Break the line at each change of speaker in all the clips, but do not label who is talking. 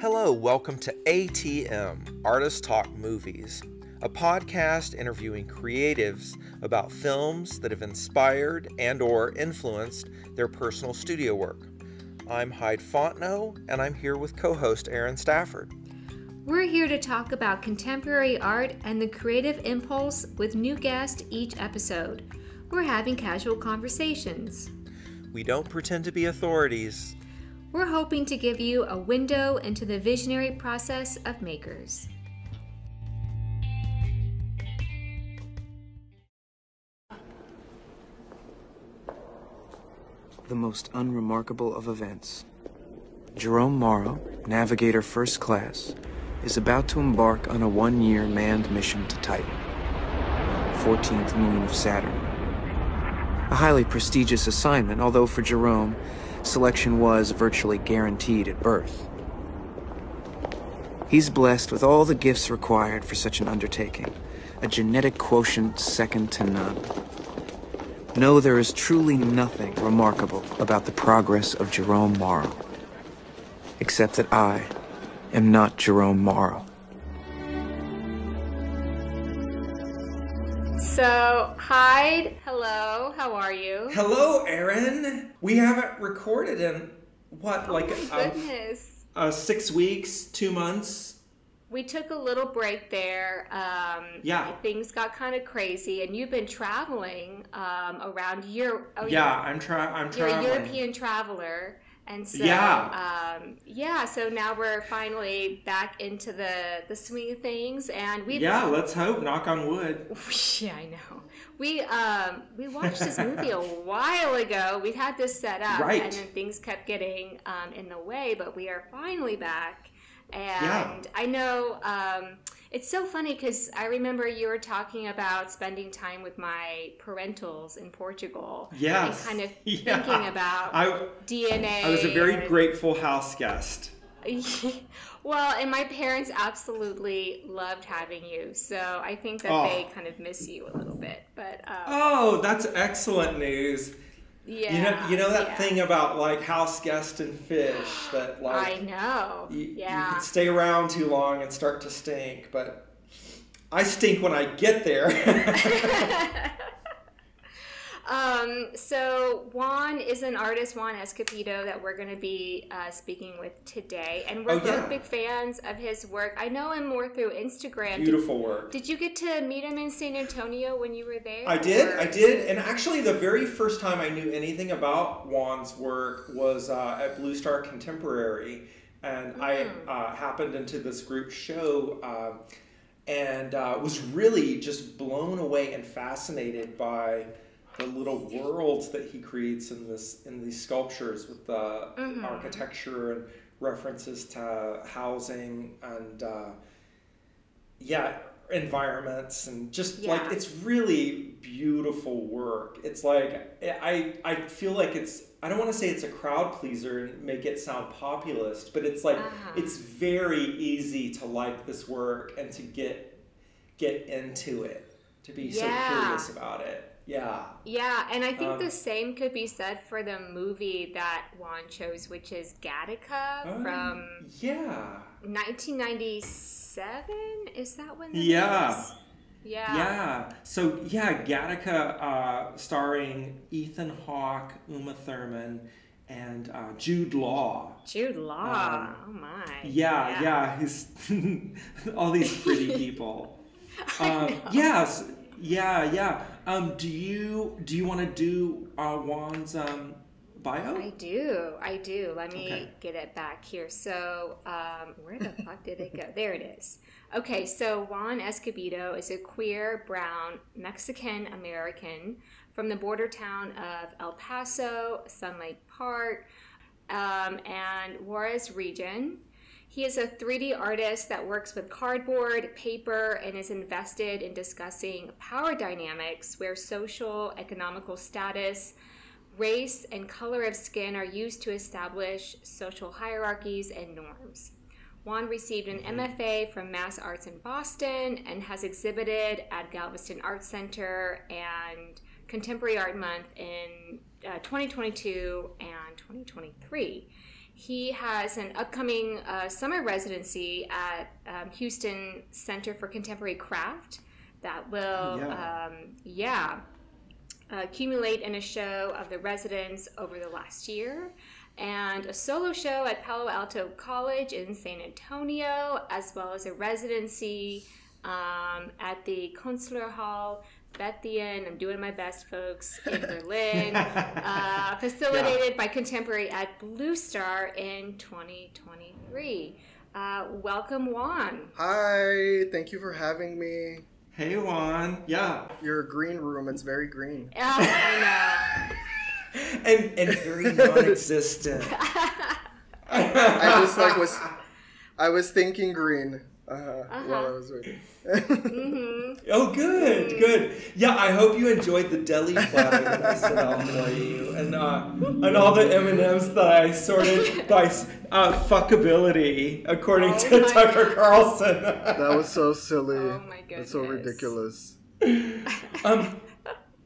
Hello, welcome to ATM, Artist Talk Movies, a podcast interviewing creatives about films that have inspired and or influenced their personal studio work. I'm Hyde Fontenot, and I'm here with co-host Erin Stafford.
We're here to talk about contemporary art and the creative impulse with new guests each episode. We're having casual conversations.
We don't pretend to be authorities.
We're hoping to give you a window into the visionary process of makers.
The most unremarkable of events. Jerome Morrow, Navigator First Class, is about to embark on a one year manned mission to Titan, 14th moon of Saturn. A highly prestigious assignment, although for Jerome, selection was virtually guaranteed at birth. He's blessed with all the gifts required for such an undertaking, a genetic quotient second to none. No, there is truly nothing remarkable about the progress of Jerome Morrow, except that I am not Jerome Morrow.
So, Hyde, hello, how are you?
Hello, Erin. We haven't recorded in what, like
oh my goodness.
Uh, six weeks, two months.
We took a little break there. Um,
yeah.
Things got kind of crazy, and you've been traveling um, around Europe.
Oh, yeah, I'm, tra- I'm traveling.
You're a European traveler. And so,
yeah,
um, yeah. So now we're finally back into the the swing of things, and we
yeah. Let's hope. Knock on wood.
Yeah, I know. We um we watched this movie a while ago. We had this set up,
right.
and then things kept getting um, in the way. But we are finally back, and yeah. I know. Um, it's so funny because I remember you were talking about spending time with my parentals in Portugal.
Yes.
And kind of
yeah.
thinking about
I,
DNA.
I was a very
and,
grateful house guest.
well, and my parents absolutely loved having you, so I think that oh. they kind of miss you a little bit. But um,
oh, that's excellent news.
Yeah,
you know, you know that
yeah.
thing about like house guest and fish that like
I know.
You,
yeah,
you can stay around too long and start to stink, but I stink when I get there.
um, so Juan is an artist, Juan Escobedo, that we're going to be uh, speaking with today, and we're
oh,
both
yeah.
big fans of his work. I know him more through Instagram.
Beautiful
did,
work.
Did you get to meet him in San Antonio when you were there?
I did. Or? I did. And actually, the very first time I knew anything about Juan's work was uh, at Blue Star Contemporary, and mm. I uh, happened into this group show. Uh, and uh, was really just blown away and fascinated by the little worlds that he creates in this in these sculptures with the mm-hmm. architecture and references to housing and uh, yeah environments and just yeah. like it's really beautiful work it's like i i feel like it's i don't want to say it's a crowd pleaser and make it sound populist but it's like uh-huh. it's very easy to like this work and to get get into it to be
yeah.
so curious about it yeah.
Yeah, and I think um, the same could be said for the movie that Juan chose, which is Gattaca
um,
from
yeah
1997. Is that when?
yeah.
Yeah.
Yeah. So yeah, Gattaca, uh, starring Ethan Hawke, Uma Thurman, and uh, Jude Law.
Jude Law. Um, oh my.
Yeah, yeah. yeah he's all these pretty people. um, yes. Yeah, yeah. Um, do you do you want to do uh, Juan's um, bio?
I do. I do. Let me okay. get it back here. So, um, where the fuck did it go? There it is. Okay, so Juan Escobedo is a queer, brown, Mexican American from the border town of El Paso, Sunland Park, um, and Juarez region. He is a 3D artist that works with cardboard, paper, and is invested in discussing power dynamics where social, economical status, race, and color of skin are used to establish social hierarchies and norms. Juan received an MFA mm-hmm. from Mass Arts in Boston and has exhibited at Galveston Art Center and Contemporary Art Month in uh, 2022 and 2023. He has an upcoming uh, summer residency at um, Houston Center for Contemporary Craft that will,
Yeah.
um, yeah, accumulate in a show of the residents over the last year and a solo show at Palo Alto College in San Antonio, as well as a residency um, at the Kunstler Hall, Bethien. I'm doing my best, folks, in Berlin, uh, facilitated by Contemporary at Blue Star in 2023. Uh, welcome, Juan.
Hi, thank you for having me.
Hey Juan. Yeah.
Your green room, it's very green.
Oh, I know.
And and very non-existent.
I just like was I was thinking green uh, while I
Uh-huh.
was waiting.
know. hmm
Oh, good, good. Yeah, I hope you enjoyed the deli platter that I set out for you, and uh, and all the M and M's that I sorted by uh, fuckability, according
Oh
to
my
Tucker Carlson.
that was so silly.
Oh my
That's so ridiculous.
um.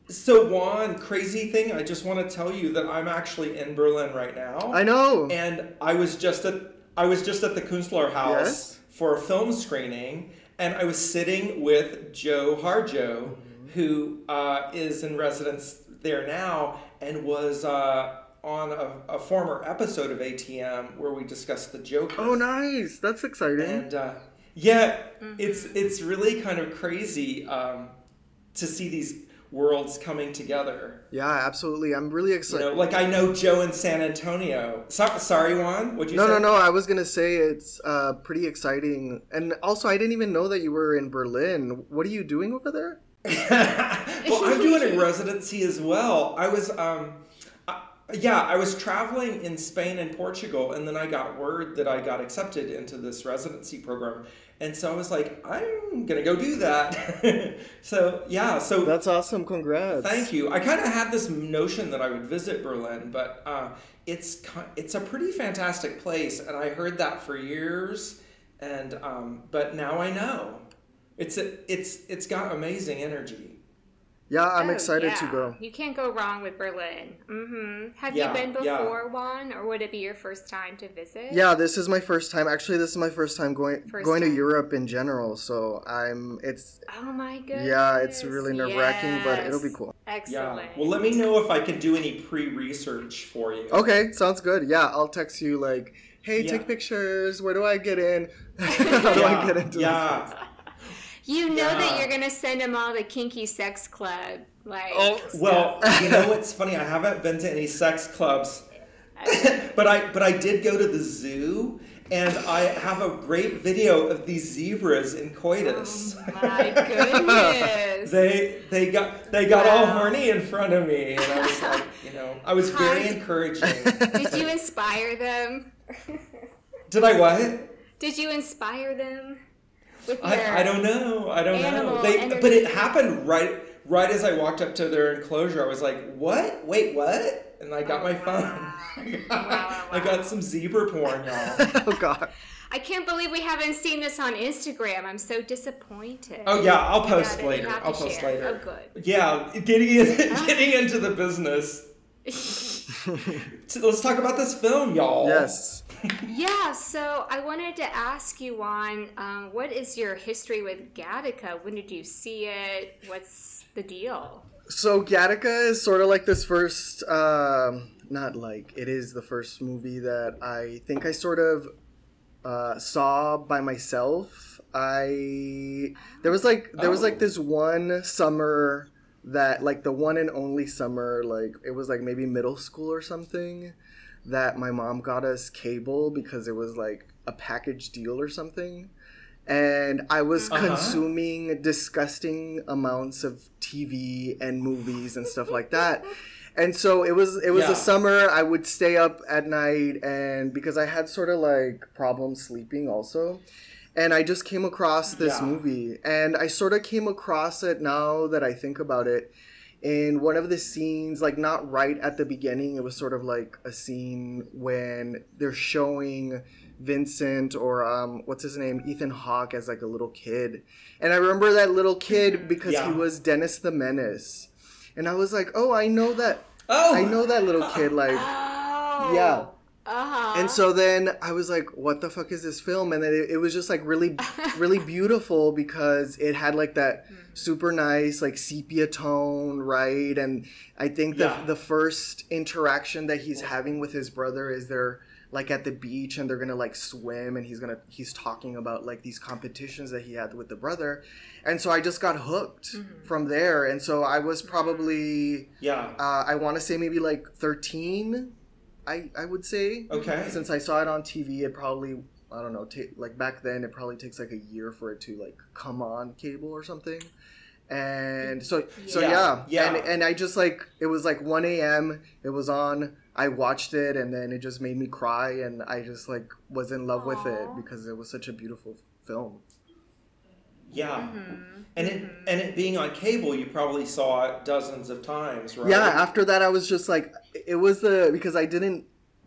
So Juan, crazy thing. I just want to tell you that I'm actually in Berlin right now.
I know.
and I was just at I was just at the Kunstler House
Yes?
For a film screening, and I was sitting with Joe Harjo,
Mm-hmm.
who uh, is in residence there now, and was uh, on a, a former episode of ATM where we discussed the Joker.
oh, nice. That's exciting.
And uh, yeah, it's it's really kind of crazy um, to see these worlds coming together.
yeah, absolutely. I'm really
You
excited.
know, like I know Joe in San Antonio. So, sorry, Juan. What'd you
no,
say?
no, no. I was gonna say it's uh, pretty exciting, and also I didn't even know that you were in Berlin. What are you doing over there?
well, I'm doing a residency as well. I was, um, yeah, I was traveling in Spain and Portugal, and then I got word that I got accepted into this residency program, and so I was like, I'm gonna go do that. so yeah, so
That's awesome. Congrats.
Thank you. I kind of had this notion that I would visit Berlin, but uh, it's it's a pretty fantastic place, and I heard that for years, and um, but now I know. It's a, it's it's got amazing energy.
Yeah, I'm
Oh,
excited to go.
You can't go wrong with Berlin. hmm Have
Yeah,
you been
yeah.
before one, or would it be your first time to visit?
Yeah, this is my first time. Actually, this is my first time going
First
going
time.
to Europe in general. So I'm. It's
Oh my goodness.
yeah, it's really nerve wracking, but it'll be cool.
Excellent.
Yeah. Well, let me know if I can do any pre-research for you.
Okay, sounds good. Yeah, I'll text you like, hey,
Yeah.
take pictures. Where do I get in? How do I get into
yeah.
This?
You know that you're gonna send them all to Kinky Sex Club, like.
Oh,
Well, you know what's funny? I haven't been to any sex clubs, but I but I did go to the zoo, and I have a great video of these zebras in coitus.
Oh my goodness.
they they got they got all
Wow.
horny in front of me, and I was like, you know, I was very
Hi.
encouraging.
Did you inspire them?
Did I what?
Did you inspire them? With your...
I, I don't know. I don't know. They, but it happened right right as I walked up to their enclosure. I was like, "What? Wait, what?" And I got
Oh,
my phone.
wow.
I, got,
Wow, wow,
I got some zebra porn, y'all.
oh God.
I can't believe we haven't seen this on Instagram. I'm so disappointed.
Oh yeah, I'll post
then
later. I'll post
share.
later.
Oh, good.
Yeah, getting in, oh. getting into the business. So let's talk about this film, y'all.
Yes.
Yeah, so I wanted to ask you, Juan, um, what is your history with Gattaca? When did you see it? What's the deal?
So Gattaca is sort of like this first, um, not like it is the first movie that I think I sort of uh, saw by myself. I there was like there was like
Oh.
this one summer that like the one and only summer like it was like maybe middle school or something that my mom got us cable because it was like a package deal or something and I was
Uh-huh.
consuming disgusting amounts of TV and movies and stuff like that. And so it was it was
Yeah.
a summer I would stay up at night and because I had sort of like problems sleeping also. And I just came across this
Yeah.
movie and I sort of came across it now that I think about it in one of the scenes like not right at the beginning it was sort of like a scene when they're showing Vincent or um what's his name Ethan Hawke as like a little kid and I remember that little kid because
Yeah.
he was Dennis the Menace and I was like oh I know that
Oh,
I know that little kid like
Oh.
Yeah.
Uh huh.
and so then I was like, "What the fuck is this film?" And then it, it was just like really, really beautiful because it had like that
Hmm.
super nice like sepia tone, right? And I think the
Yeah.
the first interaction that he's having with his brother is they're like at the beach and they're gonna like swim and he's gonna he's talking about like these competitions that he had with the brother and so i just got hooked
Mm-hmm.
from there and so i was probably
Yeah.
uh, i want to say maybe like 13 i i would say
Okay.
since i saw it on tv it probably i don't know ta- like back then it probably takes like a year for it to like come on cable or something. And so so
Yeah,
yeah,
yeah.
and and i just like it was like 1 a.m it was on i watched it and then it just made me cry and i just like was in love with it because it was such a beautiful film
Yeah.
Mm-hmm.
And it and it being on cable, you probably saw it dozens of times, right?
Yeah, after that, I was just like, it was the because I didn't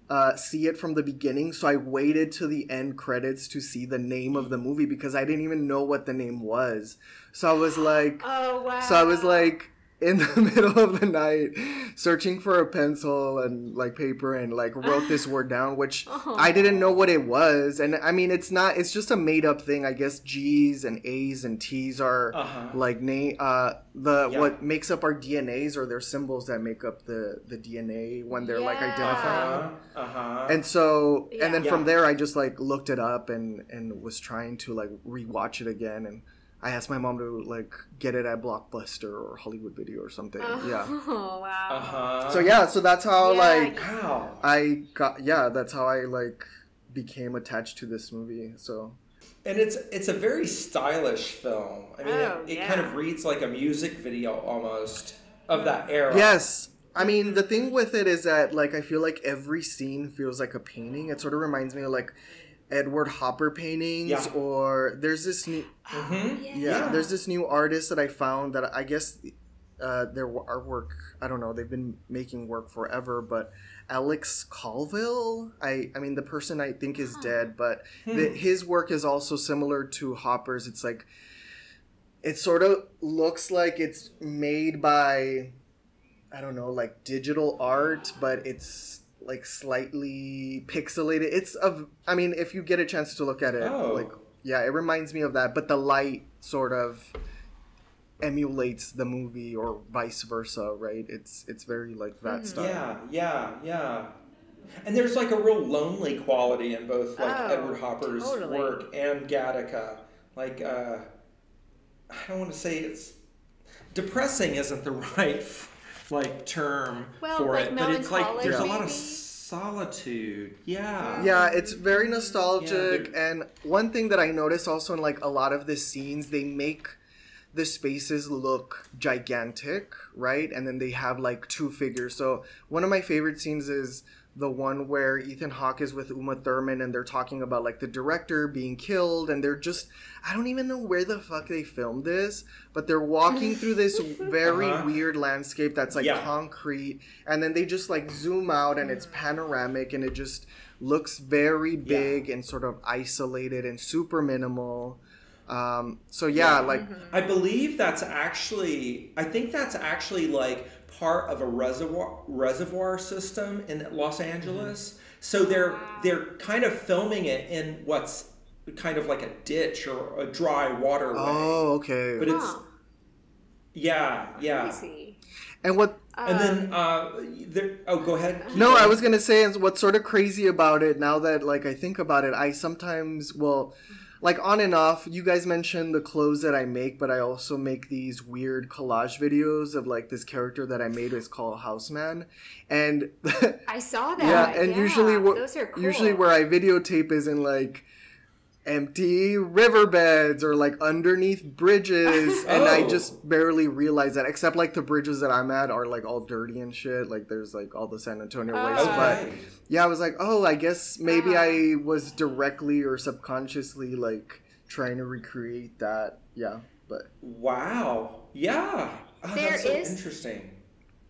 uh, see it from the beginning, so I waited to the end credits to see the name of the movie because I didn't even know what the name was. So I was like,
Oh wow.
so I was like in the middle of the night searching for a pencil and like paper and like wrote this word down which I didn't know what it was and I mean it's not it's just a made up thing I guess G's and A's and T's are
Uh-huh.
like name uh the
Yeah.
what makes up our DNAs or their symbols that make up the the DNA when they're like
Yeah.
identifying
Uh-huh. Uh-huh.
and so and then
Yeah.
from there I just like looked it up and and was trying to like rewatch it again and I asked my mom to like get it at Blockbuster or Hollywood Video or something. Yeah.
Oh wow.
uh-huh.
So yeah, so that's how
Yeah,
like
Wow.
I got yeah, that's how I like became attached to this movie. So
And it's it's a very stylish film. I mean,
Oh,
it, it kind of reads like a music video almost of that era.
Yes. I mean, the thing with it is that like I feel like every scene feels like a painting. It sort of reminds me of like Edward Hopper paintings
Yeah.
or there's this new
Mhm.
yeah.
yeah, there's this new artist that I found that I guess uh, their wa- artwork. I don't know. They've been making work forever, but Alex Colville. I I mean, the person I think is dead, but the, his work is also similar to Hopper's. It's like it sort of looks like it's made by I don't know, like digital art, but it's like slightly pixelated. It's of I mean, if you get a chance to look at it,
Oh.
like yeah, it reminds me of that, but the light sort of emulates the movie or vice versa, right? It's it's very like that style.
Yeah, yeah, yeah. And there's like a real lonely quality in both like
Oh,
Edward Hopper's
totally.
work and Gattaca. Like uh I don't want to say it's depressing isn't the right like term
Well,
for
like
it, but it's like there's a lot of solitude. Yeah.
Yeah, it's very nostalgic.
Yeah,
and one thing that I noticed also in like a lot of the scenes, they make the spaces look gigantic, right? And then they have like two figures. So one of my favorite scenes is the one where Ethan Hawke is with Uma Thurman and they're talking about like the director being killed and they're just I don't even know where the fuck they filmed this, but they're walking through this very
Uh-huh.
weird landscape that's like
Yeah.
concrete and then they just like zoom out and it's panoramic and it just looks very big and sort of isolated and super minimal. Um, so yeah,
Yeah.
like
I believe that's actually I think that's actually like part of a reservoir reservoir system in Los mm-hmm. Angeles. So they're they're kind of filming it in what's kind of like a ditch or a dry waterway.
oh okay.
But it's yeah, yeah.
Crazy.
and what
And then um, uh there oh go ahead.
No, I was gonna say is what's sort of crazy about it now that like I think about it, I sometimes well mm-hmm. Like on and off, you guys mentioned the clothes that I make, but I also make these weird collage videos of like this character that I made is called Houseman. And
I saw that.
yeah, and usually wh-
those are cool.
usually where I videotape is in like empty riverbeds or like underneath bridges and I
Oh.
just barely realize that except like the bridges that I'm at are like all dirty and shit like there's like all the San Antonio
Oh.
waste but yeah I was like oh I guess maybe
Ah.
I was directly or subconsciously like trying to recreate that yeah but
Wow. Yeah. Oh,
There
that's so
is-
interesting.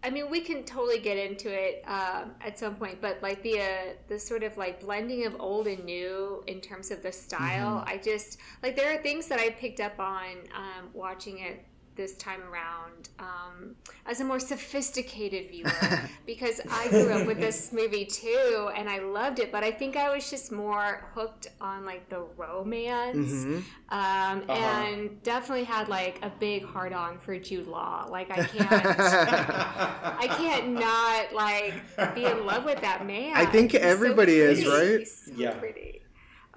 I mean, we can totally get into it um, at some point, but like the uh, the sort of like blending of old and new in terms of the style,
Mm-hmm.
I just like there are things that I picked up on um, watching it this time around um, as a more sophisticated viewer because I grew up with this movie too and I loved it, but I think I was just more hooked on like the romance
Mm-hmm.
um,
Uh-huh.
and definitely had like a big heart on for Jude Law. Like I can't. I can't not like be in love with that man.
I think
He's so
everybody is,
pretty.
right?
He's so
Yeah.
pretty.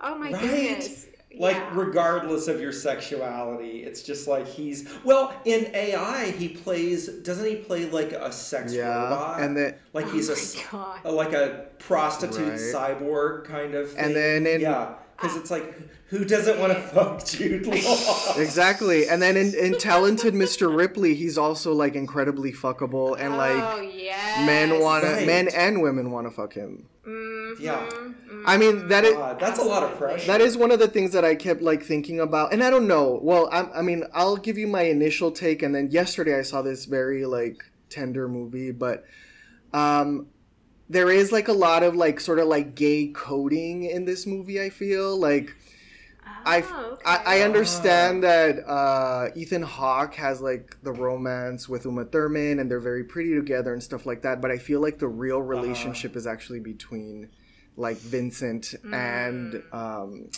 Oh my
Right?
goodness.
Like
Yeah.
regardless of your sexuality it's just like he's well in ai he plays doesn't he play like a sex
Yeah,
robot
and then
like
Oh
he's a oh
my
s-
God.
a- like a prostitute
Right.
cyborg kind of thing.
And then in-
yeah because it's like who doesn't want to fuck jude law
exactly, and then in, in talented Mr. Ripley, he's also like incredibly fuckable, and
oh
like
yes.
men wanna,
Right.
men and women wanna fuck him. Mm.
Mhm,
Yeah.
mhm.
I mean that is
God, that's a lot of pressure
that is one of the things that I kept like thinking about, and I don't know. Well, I, I mean, I'll give you my initial take, and then yesterday I saw this very like tender movie, but um, there is like a lot of like sort of like gay coding in this movie. I feel like. I,
Oh, okay.
I, I understand that uh, Ethan Hawke has like the romance with Uma Thurman and they're very pretty together and stuff like that, but I feel like the real relationship is actually between like Vincent and um,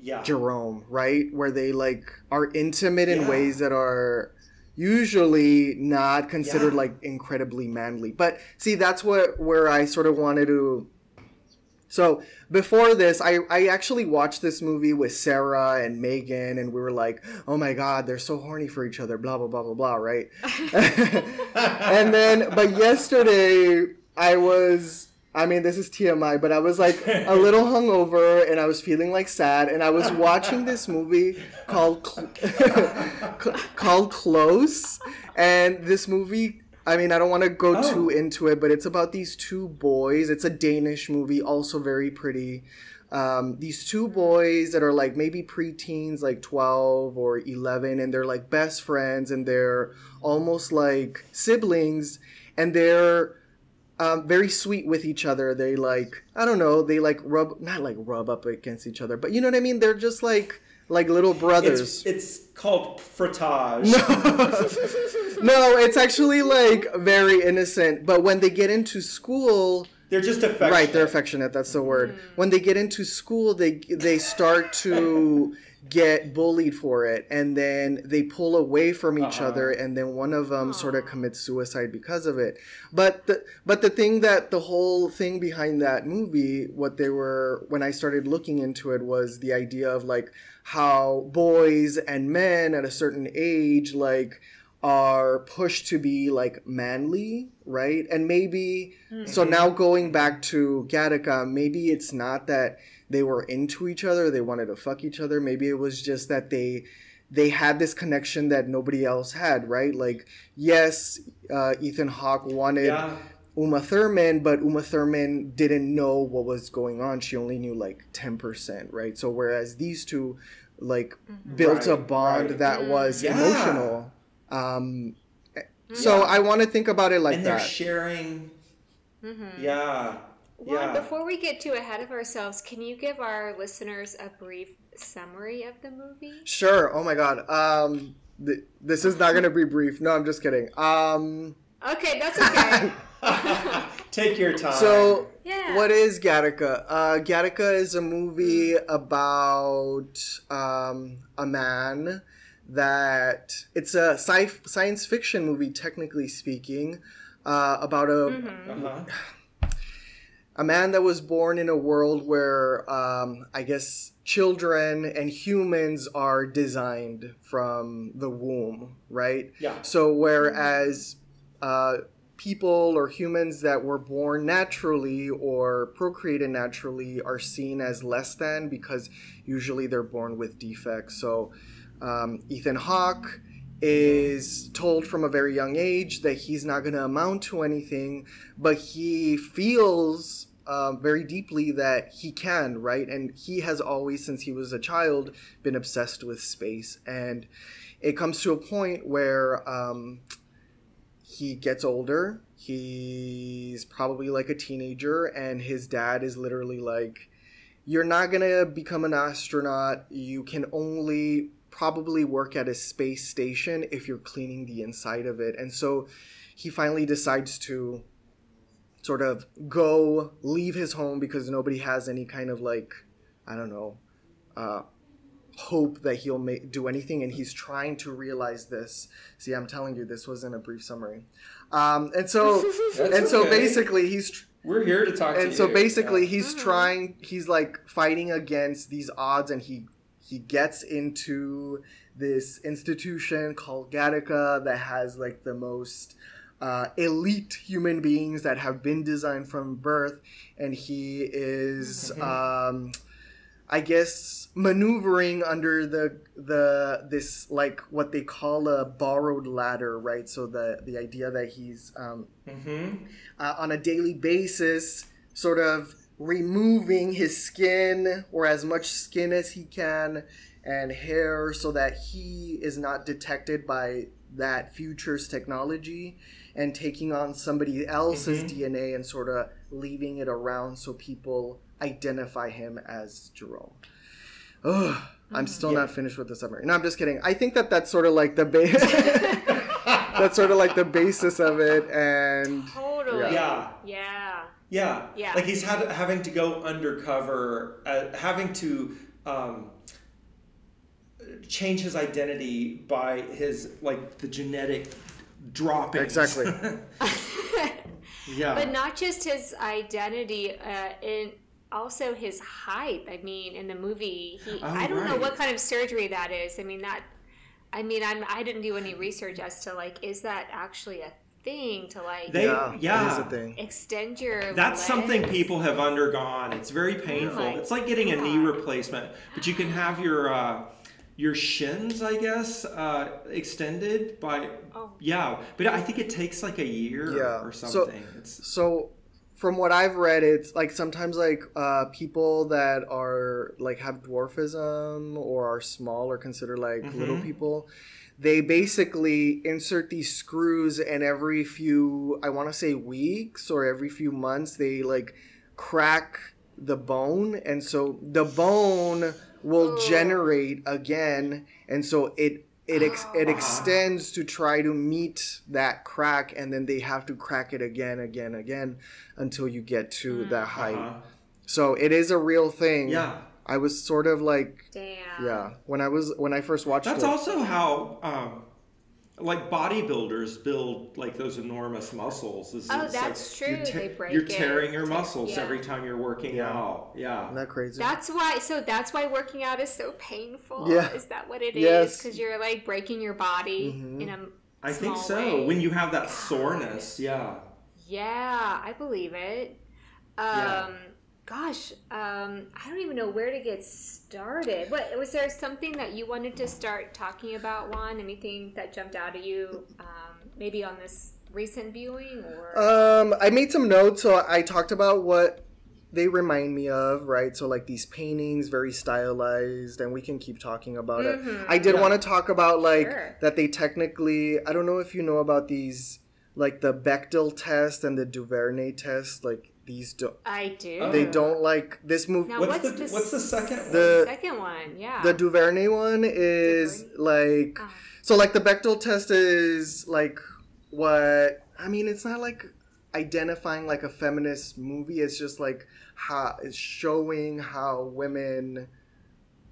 yeah
Jerome, right? Where they like are intimate in
Yeah.
ways that are usually not considered
Yeah.
like incredibly manly. But see, that's what where I sort of wanted to so before this, I, I actually watched this movie with Sarah and Megan, and we were like, oh my god, they're so horny for each other, blah, blah, blah, blah, blah, right? and then, but yesterday, I was, I mean, this is TMI, but I was like a little hungover and I was feeling like sad, and I was watching this movie called, called Close, and this movie I mean, I don't want to go
Oh.
too into it, but it's about these two boys. It's a Danish movie, also very pretty. Um, these two boys that are like maybe preteens, like 12 or 11, and they're like best friends and they're almost like siblings, and they're um, very sweet with each other. They like, I don't know, they like rub, not like rub up against each other, but you know what I mean? They're just like, like little brothers.
it's, it's called frottage
no, no, it's actually like very innocent. But when they get into school,
they're just affectionate
right, they're affectionate. That's the word. When they get into school, they they start to get bullied for it, and then they pull away from each
Uh-huh.
other, and then one of them sort of commits suicide because of it. But the but the thing that the whole thing behind that movie, what they were when I started looking into it, was the idea of like how boys and men at a certain age like are pushed to be like manly, right? And maybe so now going back to Gattaca, maybe it's not that they were into each other, they wanted to fuck each other. Maybe it was just that they they had this connection that nobody else had, right? Like yes, uh, Ethan Hawke wanted
yeah
Uma Thurman, but Uma Thurman didn't know what was going on. She only knew like 10%, right? So whereas these two like built a bond
right.
that was
Yeah.
emotional. Um so
Yeah.
I want to think about it like
and they're
that.
sharing
Mhm.
yeah
Juan,
yeah
before we get too ahead of ourselves, can you give our listeners a brief summary of the movie?
Sure. Oh my god. Um th- this is not going to be brief. No, I'm just kidding. Um
Okay, that's okay.
take your time
so
yeah.
What is Gattaca? Uh, Gattaca is a movie about um, a man that it's a sci- science fiction movie, technically speaking, uh, about a
Mhm.
uh-huh.
a man that was born in a world where um, I guess children and humans are designed from the womb, right?
yeah
So whereas uh, people or humans that were born naturally or procreated naturally are seen as less than because usually they're born with defects. So um, Ethan Hawke is told from a very young age that he's not going to amount to anything, but he feels um, very deeply that he can, right? And he has always, since he was a child, been obsessed with space. And it comes to a point where um, he gets older. He's probably like a teenager, and his dad is literally like, You're not gonna become an astronaut. You can only probably work at a space station if you're cleaning the inside of it. And so he finally decides to sort of go leave his home because nobody has any kind of like I don't know uh, hope that he'll make, do anything, and he's trying to realize this. See, I'm telling you, this wasn't a brief summary. Um, and so, and so,
okay.
basically, he's
We're here to talk to you.
and so basically,
Yeah.
he's trying. He's like fighting against these odds, and he he gets into this institution called Gattaca that has like the most uh, elite human beings that have been designed from birth, and he is. Um, I guess maneuvering under the the this like what they call a borrowed ladder, right? So the the idea that he's um,
Mhm.
uh, on a daily basis, sort of removing his skin or as much skin as he can and hair so that he is not detected by that future's technology and taking on somebody else's DNA and sort of leaving it around so people identify him as Jerome. Ugh, I'm still not finished with the summary. No, I'm just kidding. I think that that's sort of like the base. that's sort of like the basis of it, and
Totally.
Yeah.
Yeah.
Yeah.
Yeah.
Like he's had having to go undercover, uh, having to um, change his identity by his like the genetic droppings.
Exactly.
yeah.
But not just his identity, uh, in also his height. I mean, in the movie, he
Oh,
I don't know what kind of surgery that is. I mean that. I mean, I'm I didn't do any research as to like is that actually a thing to like
They-
yeah,
yeah.
it is a thing.
extend your.
That's something people have undergone. It's very painful.
my
it's like getting a knee replacement, but you can have your uh, your shins, I guess, uh, extended by.
Oh.
Yeah, but I think it takes like a year
Yeah.
or
So-
something. it's
So, from what I've read, it's like sometimes like uh, people that are like have dwarfism or are small or considered like little people. They basically insert these screws, and every few, I want to say weeks or every few months, they like crack the bone, and so the bone will
Ugh.
generate again, and so it it ex- it extends to try to meet that crack, and then they have to crack it again, again, again, until you get to that height.
uh-huh.
So it is a real thing.
Yeah.
I was sort of like,
Damn.
yeah, when I was when I first watched
That's
it.
also how, um, like bodybuilders build like those enormous muscles. Is
Oh,
it's
that's
like
true.
You're, te-
They break
you're
it.
tearing your muscles
yeah.
every time you're working
Yeah.
out. Yeah.
Isn't that crazy?
That's why. So that's why working out is so painful.
Yeah.
Is that what it is?
Yes.
Because you're like breaking your body
mm-hmm.
in a.
I think so.
way.
When you have that soreness, yeah.
Yeah, I believe it. Um,
Yeah.
Gosh, um, I don't even know where to get started. What was there something that you wanted to start talking about, Juan? Anything that jumped out at you, um, maybe on this recent viewing, or
Um, I made some notes. So I talked about what they remind me of, right? So like these paintings, very stylized, and we can keep talking about it.
Mhm.
I did
Yeah.
want to talk about like
Sure.
that they technically. I don't know if you know about these, like the Bechdel test and the Duvernay test. Like these, do,
I do.
They don't like this movie.
Now,
What's
what's,
the-
the
what's the second one?
The-
second one? Yeah.
The Duvernay one is like
Oh.
so like the Bechdel test is like what I mean it's not like identifying like a feminist movie it's just like how it's showing how women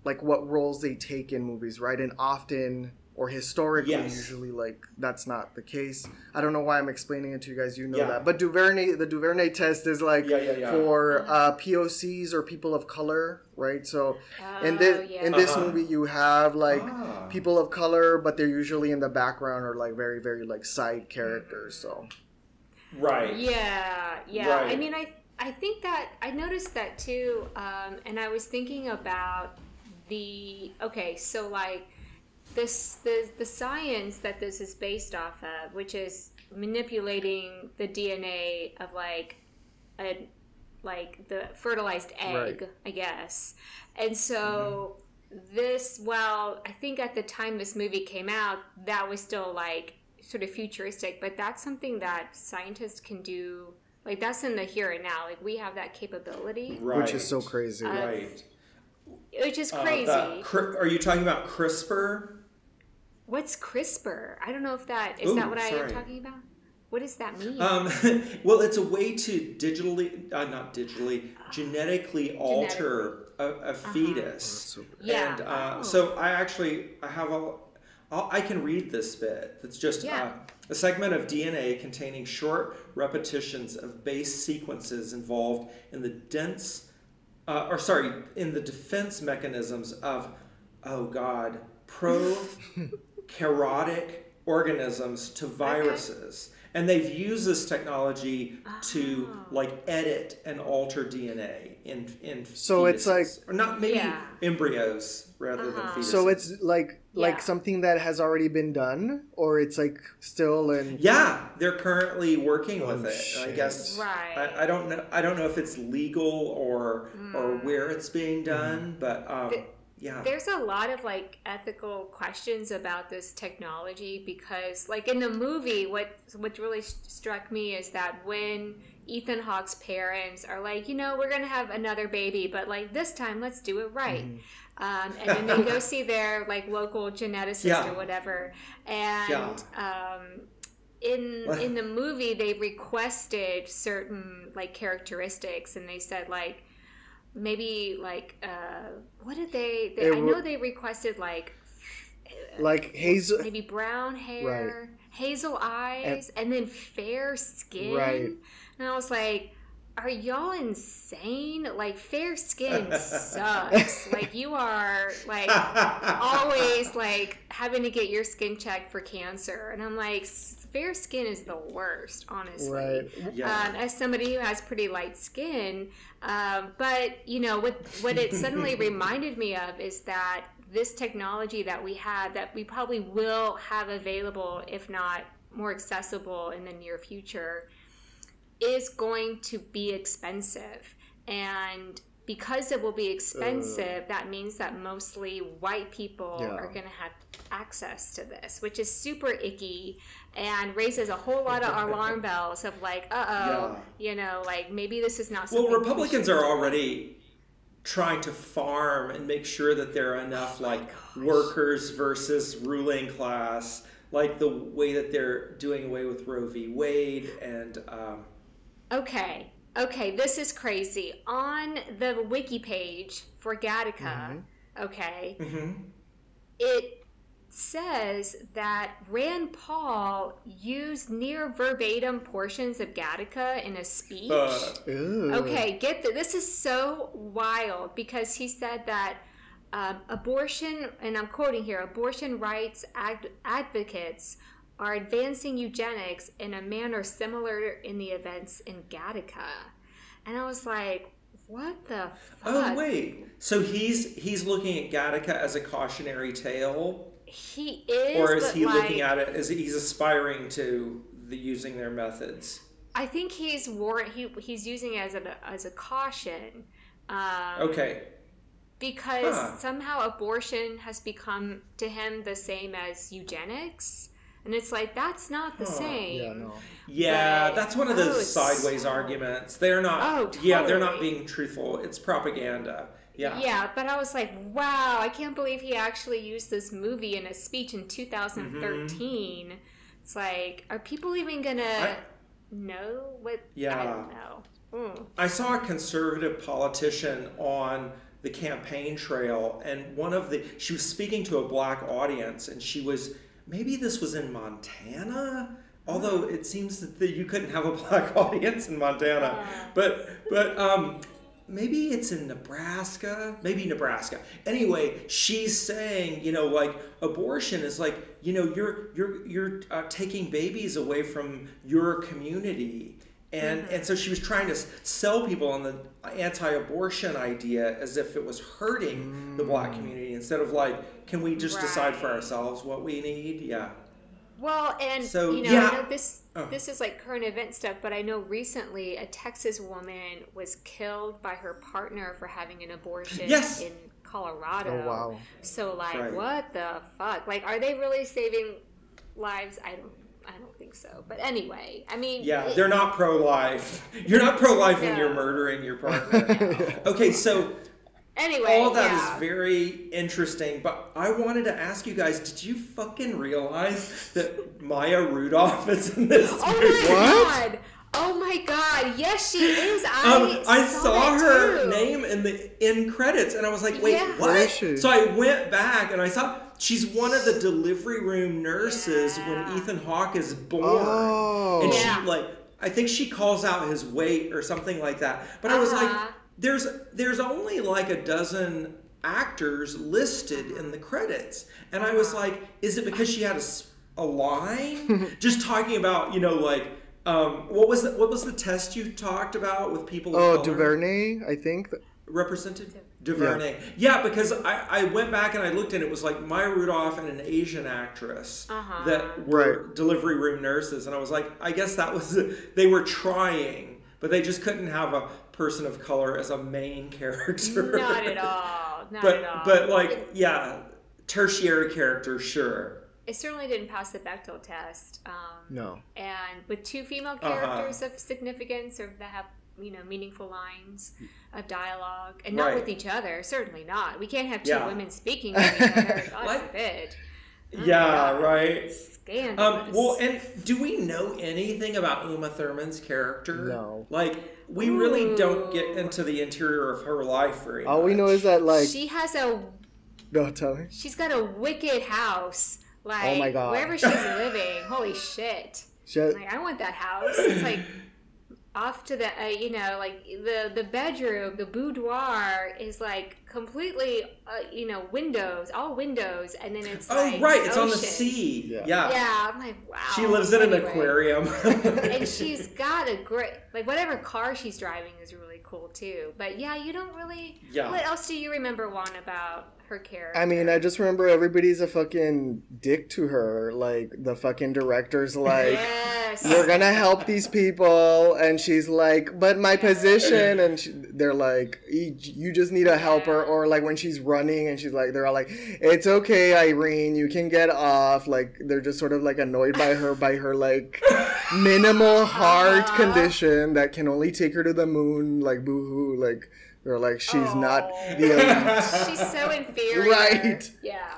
like what roles they take in movies right and often or historically
Yes.
usually like that's not the case I don't know why I'm explaining it to you guys you know
Yeah.
that but Duvernay the Duvernay test is like
Yeah, yeah, yeah.
for uh, POCs or people of color right so in
Oh,
this
yeah.
in this
Uh-huh.
movie you have like
Ah.
people of color but they're usually in the background or like very very like side characters so
Right.
Yeah, yeah. I mean, I I think that I noticed that too, um, and I was thinking about the okay, so like this the the science that this is based off of, which is manipulating the DNA of like a like the fertilized egg,
Right.
I guess, and so. This, well, I think at the time this movie came out, that was still like sort of futuristic, but that's something that scientists can do. Like that's in the here and now. Like we have that capability.
Right.
which is so crazy
Uh,
Right.
which is
Uh,
crazy.
that are you talking about CRISPR?
What's CRISPR? I don't know if that is
Ooh,
that what I am talking about. What does that mean?
Um, well, it's a way to digitally, uh, not digitally, genetically alter a, a fetus.
Yeah.
And uh,
Oh.
so I actually I have a I'll, I can read this bit. It's just
Yeah.
uh, a segment of DNA containing short repetitions of base sequences involved in the dense, uh, or sorry, in the defense mechanisms of, oh God, prokaryotic organisms to viruses. And they've used this technology to
Oh.
like edit and alter DNA in in
So it's like-
or not maybe
Yeah.
embryos rather than
Uh-huh.
fetuses.
So it's like like
Yeah.
something that has already been done, or it's like still in.
yeah, they're currently working with
Oh,
it. I guess
Right.
I, I don't know. I don't know if it's legal or or
Hmm.
where it's being done, but um,
The-
yeah.
There's a lot of like ethical questions about this technology because, like in the movie, what what really st- struck me is that when Ethan Hawke's parents are like, you know, we're gonna have another baby, but like this time, let's do it right. Um, and then they go see their like local geneticist
Yeah.
or whatever, and um, in in the movie they requested certain like characteristics, and they said like maybe like uh, what did they? they
It
I know they requested like
Like hazel.
maybe brown hair, hazel eyes, and, then fair skin.
Right.
And I was like, are y'all insane? Like fair skin sucks. like you are like always like having to get your skin checked for cancer. And I'm like, fair skin is the worst, honestly.
Right.
yeah.
Um, as somebody who has pretty light skin, um, but you know what? What it suddenly reminded me of is that this technology that we have, that we probably will have available, if not more accessible in the near future, is going to be expensive, and because it will be expensive, that means that mostly white people
Yeah.
are going to have access to this, which is super icky and raises a whole lot of alarm bells of like, uh oh, you know, like maybe this is not.
Well, Republicans are already trying to farm and make sure that there are
Oh
enough like workers versus ruling class, like the way that they're doing away with Roe v. Wade and um,
Okay, okay, this is crazy. On the wiki page for Gattaca,
Mm-hmm.
okay,
mhm.
it says that Rand Paul used near verbatim portions of Gattaca in a speech.
Uh,
Okay, get the, this is so wild because he said that um, abortion, and I'm quoting here, abortion rights ad- advocates are advancing eugenics in a manner similar in the events in Gattaca. And I was like, what the fuck?
oh wait, so he's he's looking at Gattaca as a cautionary tale,
He is,
or is he
like,
looking at it as he's aspiring to the using their methods?
I think he's war- he, he's using it as a, as a caution. Um,
Okay,
because
Huh.
somehow abortion has become to him the same as eugenics and it's like that's not the
Huh.
same
Yeah, no.
Yeah,
But-
that's one of
oh,
those
it's
sideways
so-
arguments. They're not.
Oh, totally.
Yeah, they're not being truthful. It's propaganda. Yeah.
Yeah, but i was like wow i can't believe he actually used this movie in a speech in 2013 it's like are people even gonna
Mm-hmm. I-
know what i
Yeah.
don't know Mm.
I saw a conservative politician on the campaign trail, and one of the she was speaking to a black audience, and she was maybe this was in Montana. Although it seems that the, you couldn't have a black audience in Montana, but but um, maybe it's in Nebraska, maybe Nebraska. Anyway, she's saying, you know, like abortion is like, you know, you're you're you're uh, taking babies away from your community. And, and mm-hmm. so she was trying to sell people on the anti-abortion idea as if it was hurting the black mm. community instead of like, can we just decide for ourselves what we need? Yeah.
Well, and
So,
you know,
yeah.
I know this
Oh.
this is like current event stuff, but I know recently a Texas woman was killed by her partner for having an abortion
Yes.
in Colorado.
Oh wow.
So like,
Right.
what the fuck? Like, are they really saving lives? I don't. I don't think so. But anyway, I mean,
Yeah,
it-
they're not pro-life. You're not pro-life when you're murdering your partner. okay, so
Anyway,
all that is
yeah.
very interesting, but I wanted to ask you guys: Did you fucking realize that Maya Rudolph is in this
Oh
movie?
my
What?
god! Oh my god! Yes, she is. I
Um, I
saw,
saw
that
her
too.
name in the in credits, and I was like, "Wait,
Yeah.
what?"
Where is she?
So I went back and I saw she's one of the delivery room nurses
Yeah.
when Ethan Hawke is born,
Oh.
and
Yeah.
she like I think she calls out his weight or something like that. But I was
Uh-huh.
like, "There's there's only like a dozen actors listed in the credits," and I was
Uh-huh.
like, "Is it because she had a line just talking about you know like." Um, what was the, what was the test you talked about with people?
Oh,
color?
DuVernay, I think.
Represented DuVernay. Yeah, because I, I went back and I looked and it was like Maya Rudolph and an Asian actress
Uh-huh.
that were
Right.
delivery room nurses, and I was like, I guess that was they were trying, but they just couldn't have a person of color as a main character.
Not at all. Not
but
at all.
but like yeah, tertiary character, sure.
it certainly didn't pass the Bechdel test. Um,
No.
And with two female
Uh-huh.
characters of significance or that have you know meaningful lines of dialogue, and not
Right.
with each other. Certainly not. We can't have two
Yeah.
women speaking to each other. God forbid. Oh
yeah,
God.
right.
Scandalous.
Um, well, and do we know anything about Uma Thurman's character?
No.
Like, we really don't get into the interior of her life very
All we know is that like
she has a
no, tell me.
she's got a wicked house. Like
Oh my God.
wherever she's living, holy shit!
She,
Like I want that house. It's like off to the uh, you know like the the bedroom, the boudoir is like completely uh, you know windows, all windows, and then it's
Oh,
like
right. It's on the sea.
Yeah.
Yeah.
Yeah, I'm like wow.
She lives in an aquarium.
and she's got a great like whatever car she's driving is really cool too. But yeah, you don't really.
Yeah.
What else do you remember, Juan, about her character?
I mean, I just remember everybody's a fucking dick to her. Like the fucking director's like,
yes.
"You're gonna help these people," and she's like, "But my position," and she, they're like, "You you just need a helper." Or like when she's running and she's like, they're all like, "It's okay, Irene, you can get off." Like they're just sort of like annoyed by her by her like minimal heart
Uh-huh.
condition that can only take her to the moon. Like boo hoo, like. They're like she's not
Oh.
the elite.
She's so inferior.
Right.
Yeah.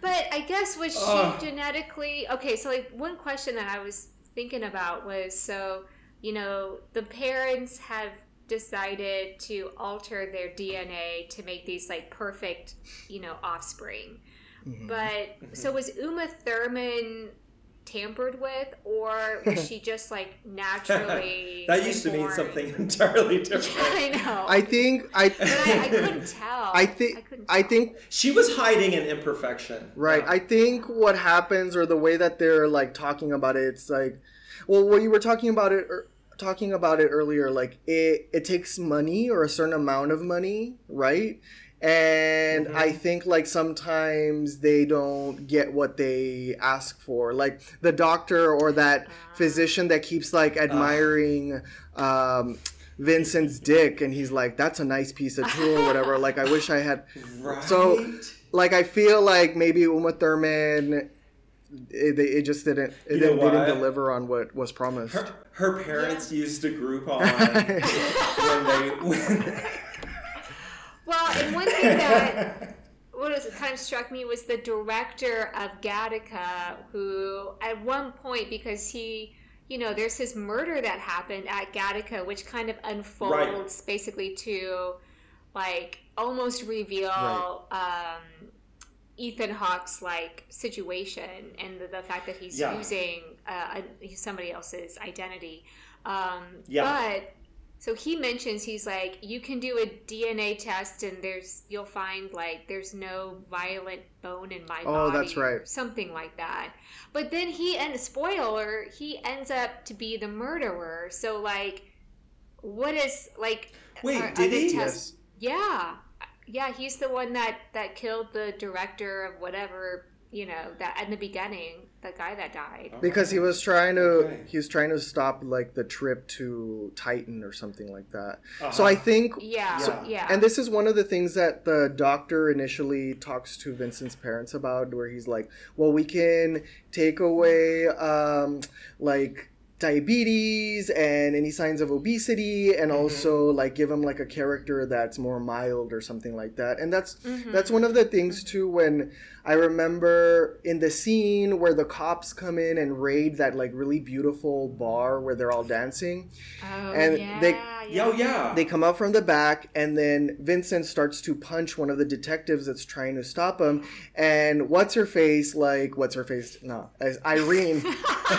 But I guess was she
Ugh.
genetically okay? So like one question that I was thinking about was so you know the parents have decided to alter their DNA to make these like perfect you know offspring.
Mhm.
But so was Uma Thurman tampered with, or was she just like naturally?
that used to mean something entirely different.
I know.
I think I.
but I, I couldn't tell.
I think
couldn't
I think
She was hiding an imperfection.
right.
Yeah.
I think what happens or the way that they're like talking about it, it's like, well, when you were talking about it. er, talking about it earlier like it it takes money or a certain amount of money right and
Mhm.
i think like sometimes they don't get what they ask for like the doctor or that physician that keeps like admiring um vincent's dick and he's like that's a nice piece of tool or whatever like i wish i had
Right.
So- like I feel like maybe Uma Thurman, it, it just didn't it
You
didn't, didn't deliver on what was promised.
her, her parents used a Groupon when they. When,
Well, and one thing that what was kind of struck me was the director of Gattaca, who at one point because he. You know, there's his murder that happened at Gattaca, which kind of unfolds basically to like almost reveal um, Ethan Hawke's like situation and the, the fact that he's
Yeah.
using uh, somebody else's identity. Um,
Yeah.
But so he mentions he's like you can do a DNA test and there's you'll find like there's no violent bone in my
Oh,
body.
that's right.
Something like that. But then he and spoiler he ends up to be the murderer. So like, what is like?
Wait,
are- are
did
the
he?
tests- yeah, yeah. He's the one that that killed the director of whatever you know that in the beginning, the guy that died.
because he was trying to
Okay.
he was trying to stop like the trip to Titan or something like that.
Uh-huh.
So I think
Yeah,
So-
yeah.
and this is one of the things that the doctor initially talks to Vincent's parents about, where he's like, "Well, we can take away, um, like, diabetes and any signs of obesity and mm-hmm. also like give him like a character that's more mild or something like that and that's mm-hmm. that's one of the things too when i remember in the scene where the cops come in and raid that like really beautiful bar where they're all dancing.
Oh,
and
yeah,
they
yeah. Oh, yeah.
they come out from the back and then vincent starts to punch one of the detectives that's trying to stop him. And what's her face like what's her face? No as irene.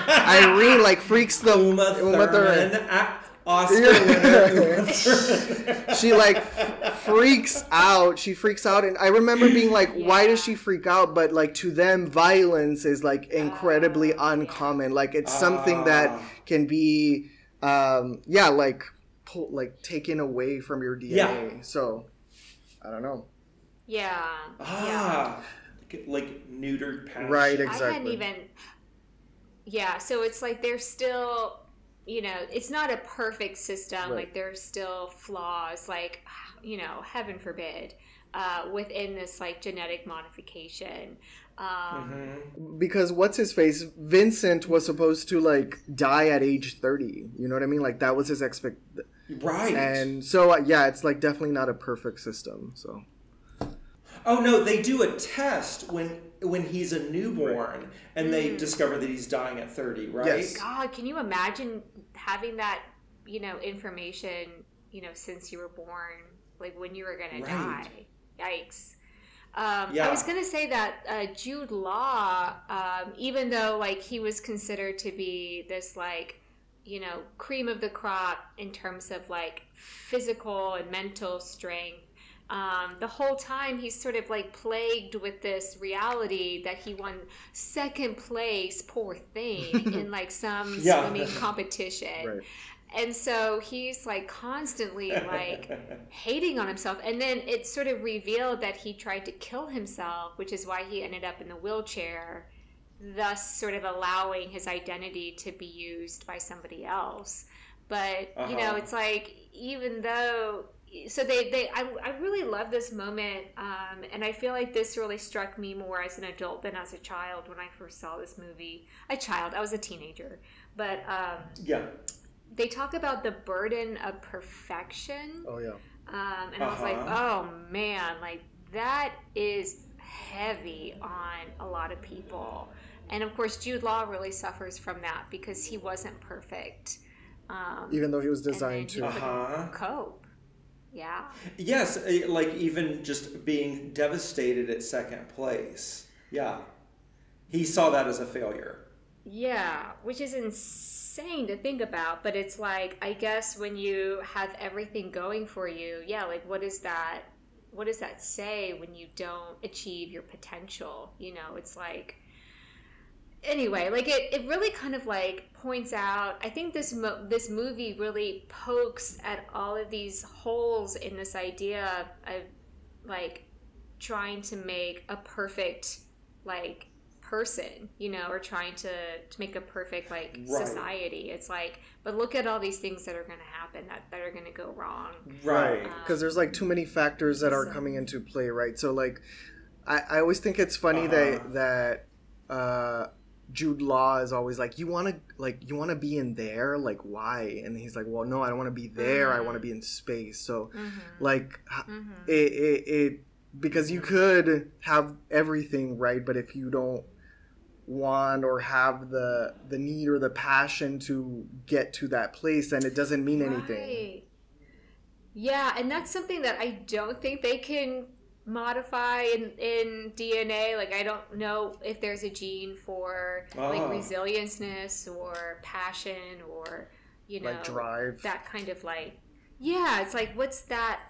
Irene like freaks freaks the
Uma Thurman. Uma Oscar
she like freaks out. She freaks out, and I remember being like, yeah. "Why does she freak out?" But like to them, violence is like incredibly uh, uncommon. Like it's uh. something that ah. can be, um, yeah, like pull, like taken away from your DNA. Yeah. So I don't know.
Yeah.
Ah. Yeah. Like neutered passion.
Right. Exactly.
I hadn't even yeah, so it's like they're still, you know, it's not a perfect system. Right. Like there's still flaws. Like, you know, heaven forbid, uh, within this like genetic modification. Um,
mm-hmm. Because what's his face? Vincent was supposed to like die at age thirty. You know what I mean? Like that was his expect.
Right.
And so uh, yeah, it's like definitely not a perfect system. So.
Oh no, they do a test when when he's a newborn right. and mm. they discover that he's dying at 30, right? Yes.
God, can you imagine having that, you know, information, you know, since you were born, like when you were going right. to die? Yikes. Um, yeah. I was going to say that uh, Jude Law, um, even though like he was considered to be this like, you know, cream of the crop in terms of like physical and mental strength, um, the whole time he's sort of like plagued with this reality that he won second place, poor thing, in like some yeah. swimming competition. Right. And so he's like constantly like hating on himself. And then it sort of revealed that he tried to kill himself, which is why he ended up in the wheelchair, thus sort of allowing his identity to be used by somebody else. But, uh-huh. you know, uh-huh. it's like even though so they they I, I really love this moment um, and i feel like this really struck me more as an adult than as a child when i first saw this movie a child i was a teenager but um,
yeah
they talk about the burden of perfection
oh yeah
um, and uh-huh. i was like uh-huh. oh man like that is heavy on a lot of people and of course jude law really suffers from that because he wasn't perfect um,
even though he was designed to
uh-huh.
cope yeah.
Yes, eh, like even just being devastated at second place. Yeah. He saw that as a failure.
Yeah, which is insane to think about, but it's like I guess when you have everything going for you, yeah, like what is that what does that say when you don't achieve your potential? You know, it's like anyway, like it, it really kind of like points out. I think this mo- this movie really pokes at all of these holes in this idea of like trying to make a perfect like person, you know, or trying to to make a perfect like right. society. It's like, but look at all these things that are going to happen that that are going to go wrong.
Right.
Because um, there's like too many factors that are so, coming into play, right? So like, I I always think it's funny uh-huh. that that. Uh, Jude Law is always like, you want to like you want to be in there, like why? And he's like, well, no, I don't want to be there. Mm-hmm. I want to be in space. So, mm-hmm. like, mm-hmm. It, it, it because you could have everything right, but if you don't want or have the the need or the passion to get to that place, then it doesn't mean anything.
Yeah, and that's something that I don't think they can modify in, in DNA. Like I don't know if there's a gene for like ah. resilienceness or passion or you know
like drive
that kind of like yeah. It's like what's that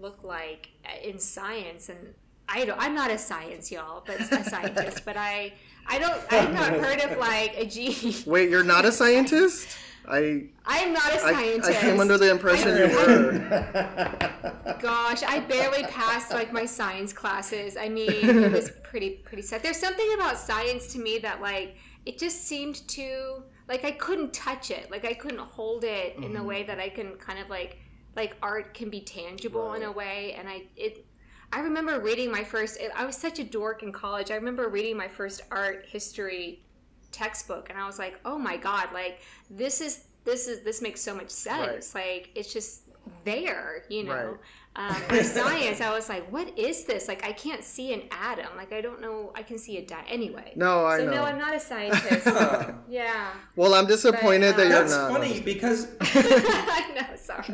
look like in science and I don't. I'm not a science y'all, but a scientist. but I, I don't. I've not heard of like a gene.
Wait, you're not a scientist? I
I'm not a scientist.
I, I came under the impression I, you
were. Gosh, I barely passed like my science classes. I mean, it was pretty pretty sad. There's something about science to me that like it just seemed to like I couldn't touch it. Like I couldn't hold it mm-hmm. in the mm-hmm. way that I can kind of like like art can be tangible right. in a way and I it I remember reading my first I was such a dork in college. I remember reading my first art history textbook, and I was like, oh my god, like this is this is this makes so much sense. Like it's just there, you know.
Right.
Um, for science, I was like, what is this? Like I can't see an atom. Like I don't know. I can see a di Anyway.
No, I
so
know.
no, I'm not a scientist. yeah.
well, I'm disappointed
But, uh,
that you're
That's
not.
funny because
I know. Sorry.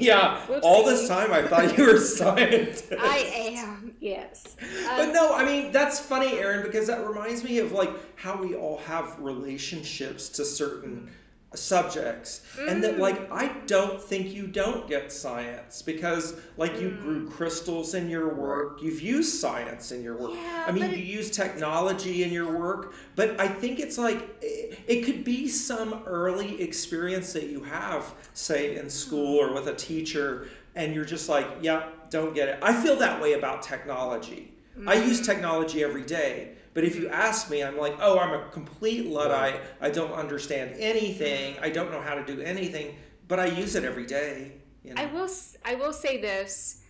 yeah,
Whoopsie.
all this time I thought you were a scientist.
I am. Yes.
But
Um,
no, I mean that's funny, Erin, because that reminds me of like how we all have relationships to certain subjects, and that like mm. I don't think you don't get science because like you grew mm. crystals in your work, you've used science in your work.
Yeah,
I mean, you
it-
use technology in your work, but I think it's like it, it could be some early experience that you have, say in school mm-hmm. or with a teacher, and you're just like, yeah, don't get it. I feel that way about technology. I use technology every day, but if you ask me, I'm like, oh, I'm a complete luddite. I don't understand anything. I don't know how to do anything, but I use it every day. You know?
I will. I will say this: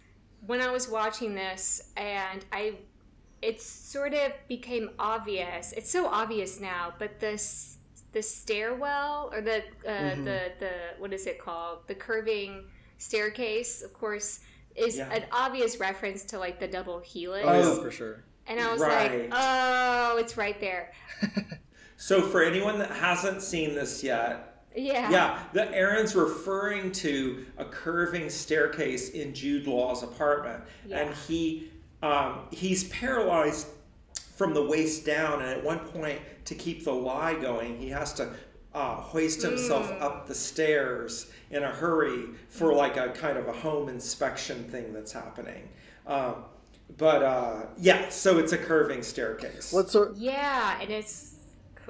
when I was watching this, and I, it sort of became obvious. It's so obvious now, but this the stairwell or the uh, the the what is it called? The curving staircase, of course, is
Yeah.
an obvious reference to like the double helix.
Oh, yeah, for sure.
And I was
Right.
like, oh, it's right there.
so for anyone that hasn't seen this yet,
Yeah.
yeah, the Erin's referring to a curving staircase in Jude Law's apartment,
Yeah.
and he um, he's paralyzed from the waist down, and at one point, to keep the lie going, he has to uh, hoist himself
Mm.
up the stairs in a hurry for like a kind of a home inspection thing that's happening. Um, but uh, yeah, so it's a curving staircase.
What sort?
Yeah, and it's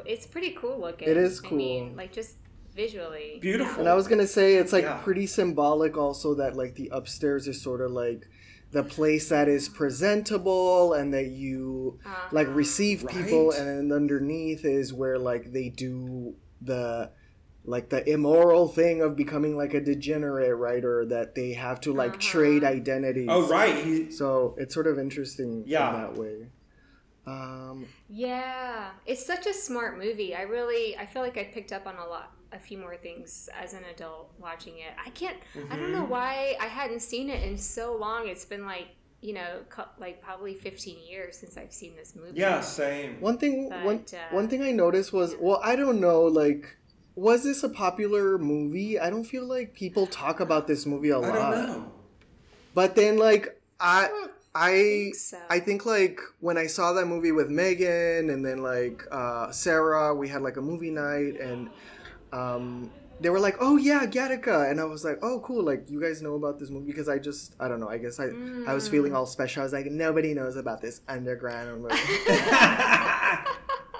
it's pretty cool looking.
It is cool.
I mean, like just visually.
Beautiful.
And I was gonna say it's like
Yeah.
pretty symbolic also that like the upstairs is sort of like the place that is presentable and that you
Uh,
like receive people
Right.
and then underneath is where like they do the like the immoral thing of becoming like a degenerate writer that they have to like
Uh-huh.
trade identities
oh right, he,
so it's sort of interesting
Yeah.
in that way um
Yeah, it's such a smart movie. I really, I feel like I picked up on a lot, a few more things as an adult watching it. I can't, I don't
Mm-hmm.
know why I hadn't seen it in so long. It's been like, you know, cou- like probably 15 years since I've seen this movie.
yeah, same.
one thing one
uh,
one thing i noticed was well i don't know like was this a popular movie i don't feel like people talk about this movie a lot I
don't know.
But then, like, I,
don't
I,
think so.
I think like when I saw that movie with Megan, and then like uh, Sarah, we had like a movie night, and um, they were like, "Oh yeah, Gattaca," and I was like, "Oh cool, like you guys know about this movie?" Because I just, I don't know, I guess I, I was feeling all special. I was like, nobody knows about this underground movie.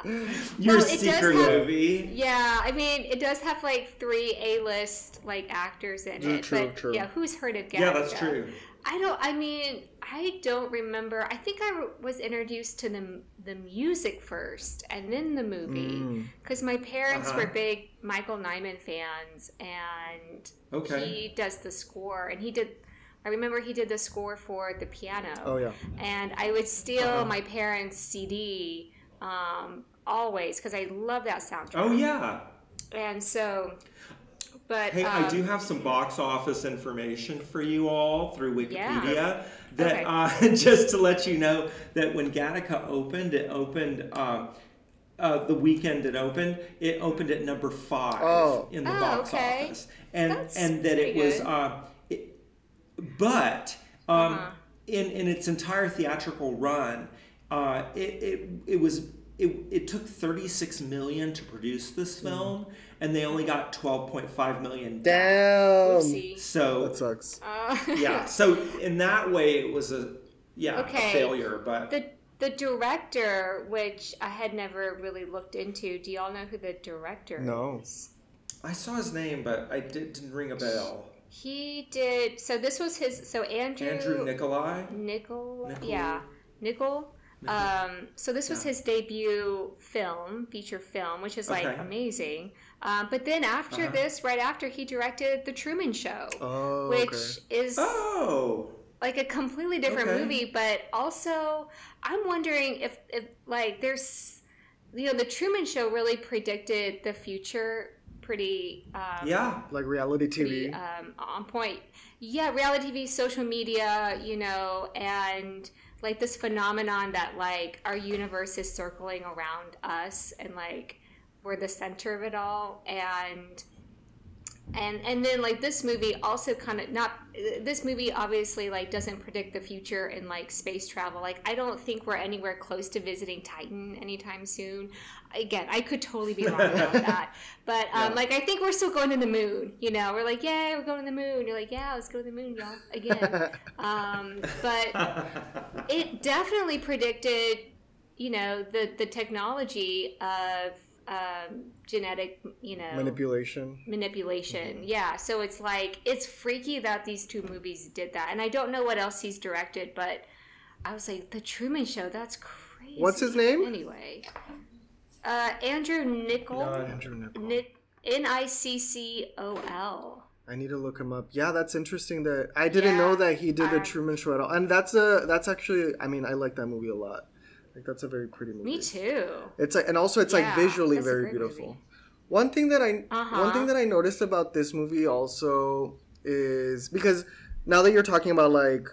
Your
Well,
secret
have-
movie.
Yeah, I mean, it does have like three A-list like actors in
Mm,
it,
true,
but
true.
yeah, who's heard of Gattaca?
Yeah, that's true.
I don't. I mean, I don't remember. I think I was introduced to the the music first, and then the movie,
Mm.
because my parents
Uh-huh.
were big Michael Nyman fans, and
Okay.
he does the score, and he did. I remember he did the score for the piano,
Oh yeah,
and I would steal
Uh-huh.
my parents' CD um, always because I love that soundtrack.
Oh yeah.
And so, but
Hey, I
um,
do have some box office information for you all through Wikipedia.
Yeah.
That
Okay.
uh, just to let you know that when Gattaca opened, it opened um, uh, the weekend it opened. It opened at number five
Oh.
in the
Oh,
box
okay.
office, and
That's
and that it
pretty
was. Uh, it, but um,
Uh-huh.
in in its entire theatrical run, uh, it, it it was. It, it took 36 million to produce this
Hmm.
film and they only got 12.5 million
damn,
oopsie.
so
that sucks.
Uh,
yeah, so in that way, it was a yeah
Okay.
a failure. But
the the director, which I had never really looked into. Do y'all know who the director is?
No.
is?
I saw his name, but I did, didn't ring a bell.
He did. So this was his. So Andrew.
Andrew Nikolai.
Niccol.
Niccol.
Yeah, Niccol. Um, so this was
Yeah.
his debut film, feature film, which is like
Okay.
amazing. Um, but then after
Uh-huh.
this, right after, he directed The Truman Show,
Oh,
which
okay.
is
Oh,
like a completely different
Okay.
movie. But also, I'm wondering if, if like there's you know, the Truman Show really predicted the future pretty. Um,
yeah.
Like reality
pretty,
TV.
um, on point. Yeah, reality TV, social media, you know, and like this phenomenon that like our universe is circling around us and like we're the center of it all and and and then like this movie also kind of not this movie obviously like doesn't predict the future in like space travel. Like i don't think we're anywhere close to visiting titan anytime soon. Again i could totally be wrong about that. But um,
Yeah.
like i think we're still going to the moon you know? We're like yeah we're going to the moon. You're like yeah let's go to the moon y'all again. Um, but it definitely predicted you know the the technology of um, genetic you know
Manipulation.
manipulation. Yeah, so it's like it's freaky that these two movies did that, and I don't know what else he's directed, but I was like, The Truman Show. That's crazy.
What's his name?
Anyway, uh, Andrew Niccol.
None.
Andrew Niccol.
Nick N I C C O L.
I need to look him up. Yeah, that's interesting. That I didn't
Yeah,
know that he did the
uh,
Truman Show at all. And that's a that's actually. I mean, I like that movie a lot. Like that's a very pretty movie.
Me too.
It's like, and also it's like visually very beautiful.
movie.
One thing that I
Uh-huh.
one thing that I noticed about this movie also is because now that you're talking about like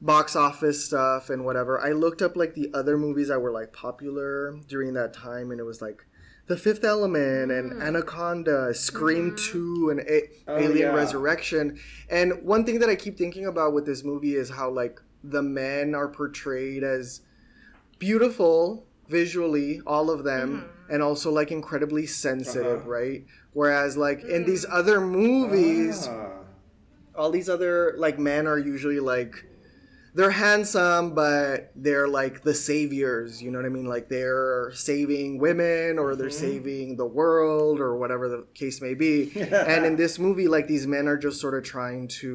box office stuff and whatever, I looked up like the other movies that were like popular during that time, and it was like The Fifth Element and
Mm.
Anaconda, Scream
Mm-hmm.
Two, and A-
Oh,
Alien
yeah.
Resurrection. And one thing that I keep thinking about with this movie is how like the men are portrayed as beautiful visually, all of them,
Mm-hmm.
and also like incredibly sensitive,
Uh-huh.
right? Whereas like in these other movies,
Ah.
all these other like men are usually like they're handsome but they're like the saviors you know what i mean like they're saving women or they're
Mhm.
saving the world or whatever the case may be and in this movie like these men are just sort of trying to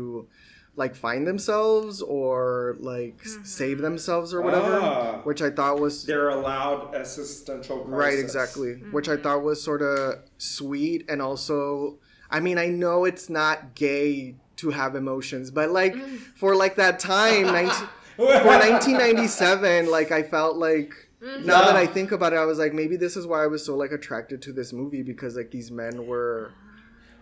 like find themselves or like s- mm-hmm. save themselves or whatever
Ah.
which i thought was
They're allowed existential crisis.
Right, exactly. Mm-hmm. Which I thought was sort of sweet and also I mean, I know it's not gay to have emotions, but like mm. for like that time 19, for 1997, like I felt like mm-hmm. now that I think about it, I was like maybe this is why I was so like attracted to this movie because like these men were ah.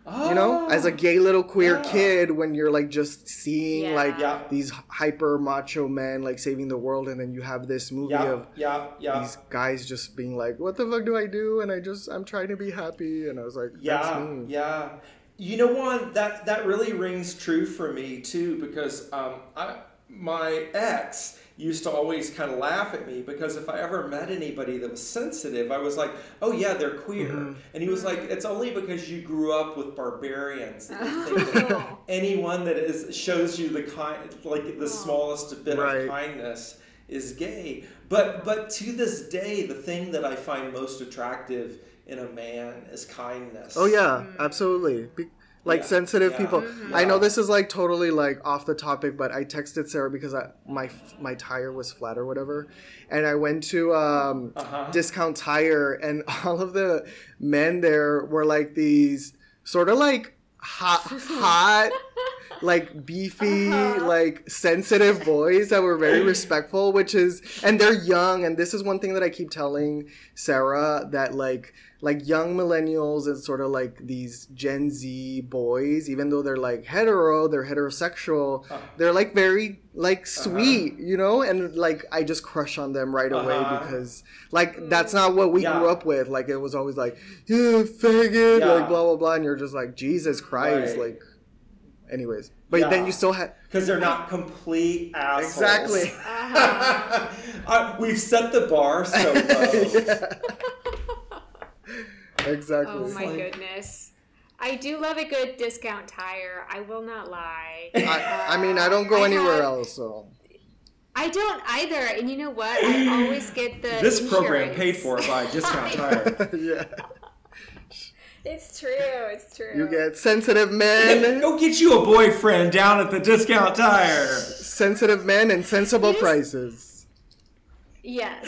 You know, as a gay little queer
Ah. Yeah.
kid when you're like just seeing
Yeah.
like
Yeah.
these hyper macho men like saving the world and then you have this movie
Yeah,
of
yeah, yeah.
these guys just being like, "What the fuck do I do?" And I just I'm trying to be happy, and I was like, "That's
Yeah,
me."
yeah. You know what? That that really rings true for me too because um, I my ex used to always kind of laugh at me because if I ever met anybody that was sensitive, I was like, "Oh yeah, they're queer,"
Mm-hmm.
and he was like, "It's only because you grew up with barbarians that that anyone that is shows you the kind like the smallest bit
Right.
of kindness is gay." But but to this day, the thing that I find most attractive in a man is kindness.
Oh yeah, absolutely. Be- like
Yeah,
sensitive
yeah,
people.
mhm.
I know this is like totally like off the topic, but I texted Sarah because I, my my tire was flat or whatever, and I went to um,
Uh-huh.
discount tire, and all of the men there were like these sort of like hot, hot, like beefy,
Uh-huh.
like sensitive boys that were very respectful, which is, and they're young, and this is one thing that I keep telling Sarah that like like young millennials and sort of like these Gen Z boys, even though they're like hetero, they're heterosexual,
Uh.
they're like very like sweet, you know, and like I just crush on them right away
Uh-huh.
because like that's not what we
Yeah.
grew up with. Like it was always like, yeah, faggot,
Yeah.
like blah blah blah, and you're just like Jesus Christ,
Right.
like. Anyways, but then you still have
Because they're not complete assholes.
exactly.
Uh, we've set the bar so low.
Yeah. exactly.
Oh my
like-
goodness. I do love a good discount tire. I will not lie.
I, I mean, I don't go uh,
I
anywhere
have-
else, so.
I don't either. And you know what? I always get the.
This program paid for by Discount Tire.
yeah.
It's true. It's true.
You get sensitive men,
Go get you a boyfriend down at the Discount Tire.
sensitive men, and sensible
just-
prices.
Yes.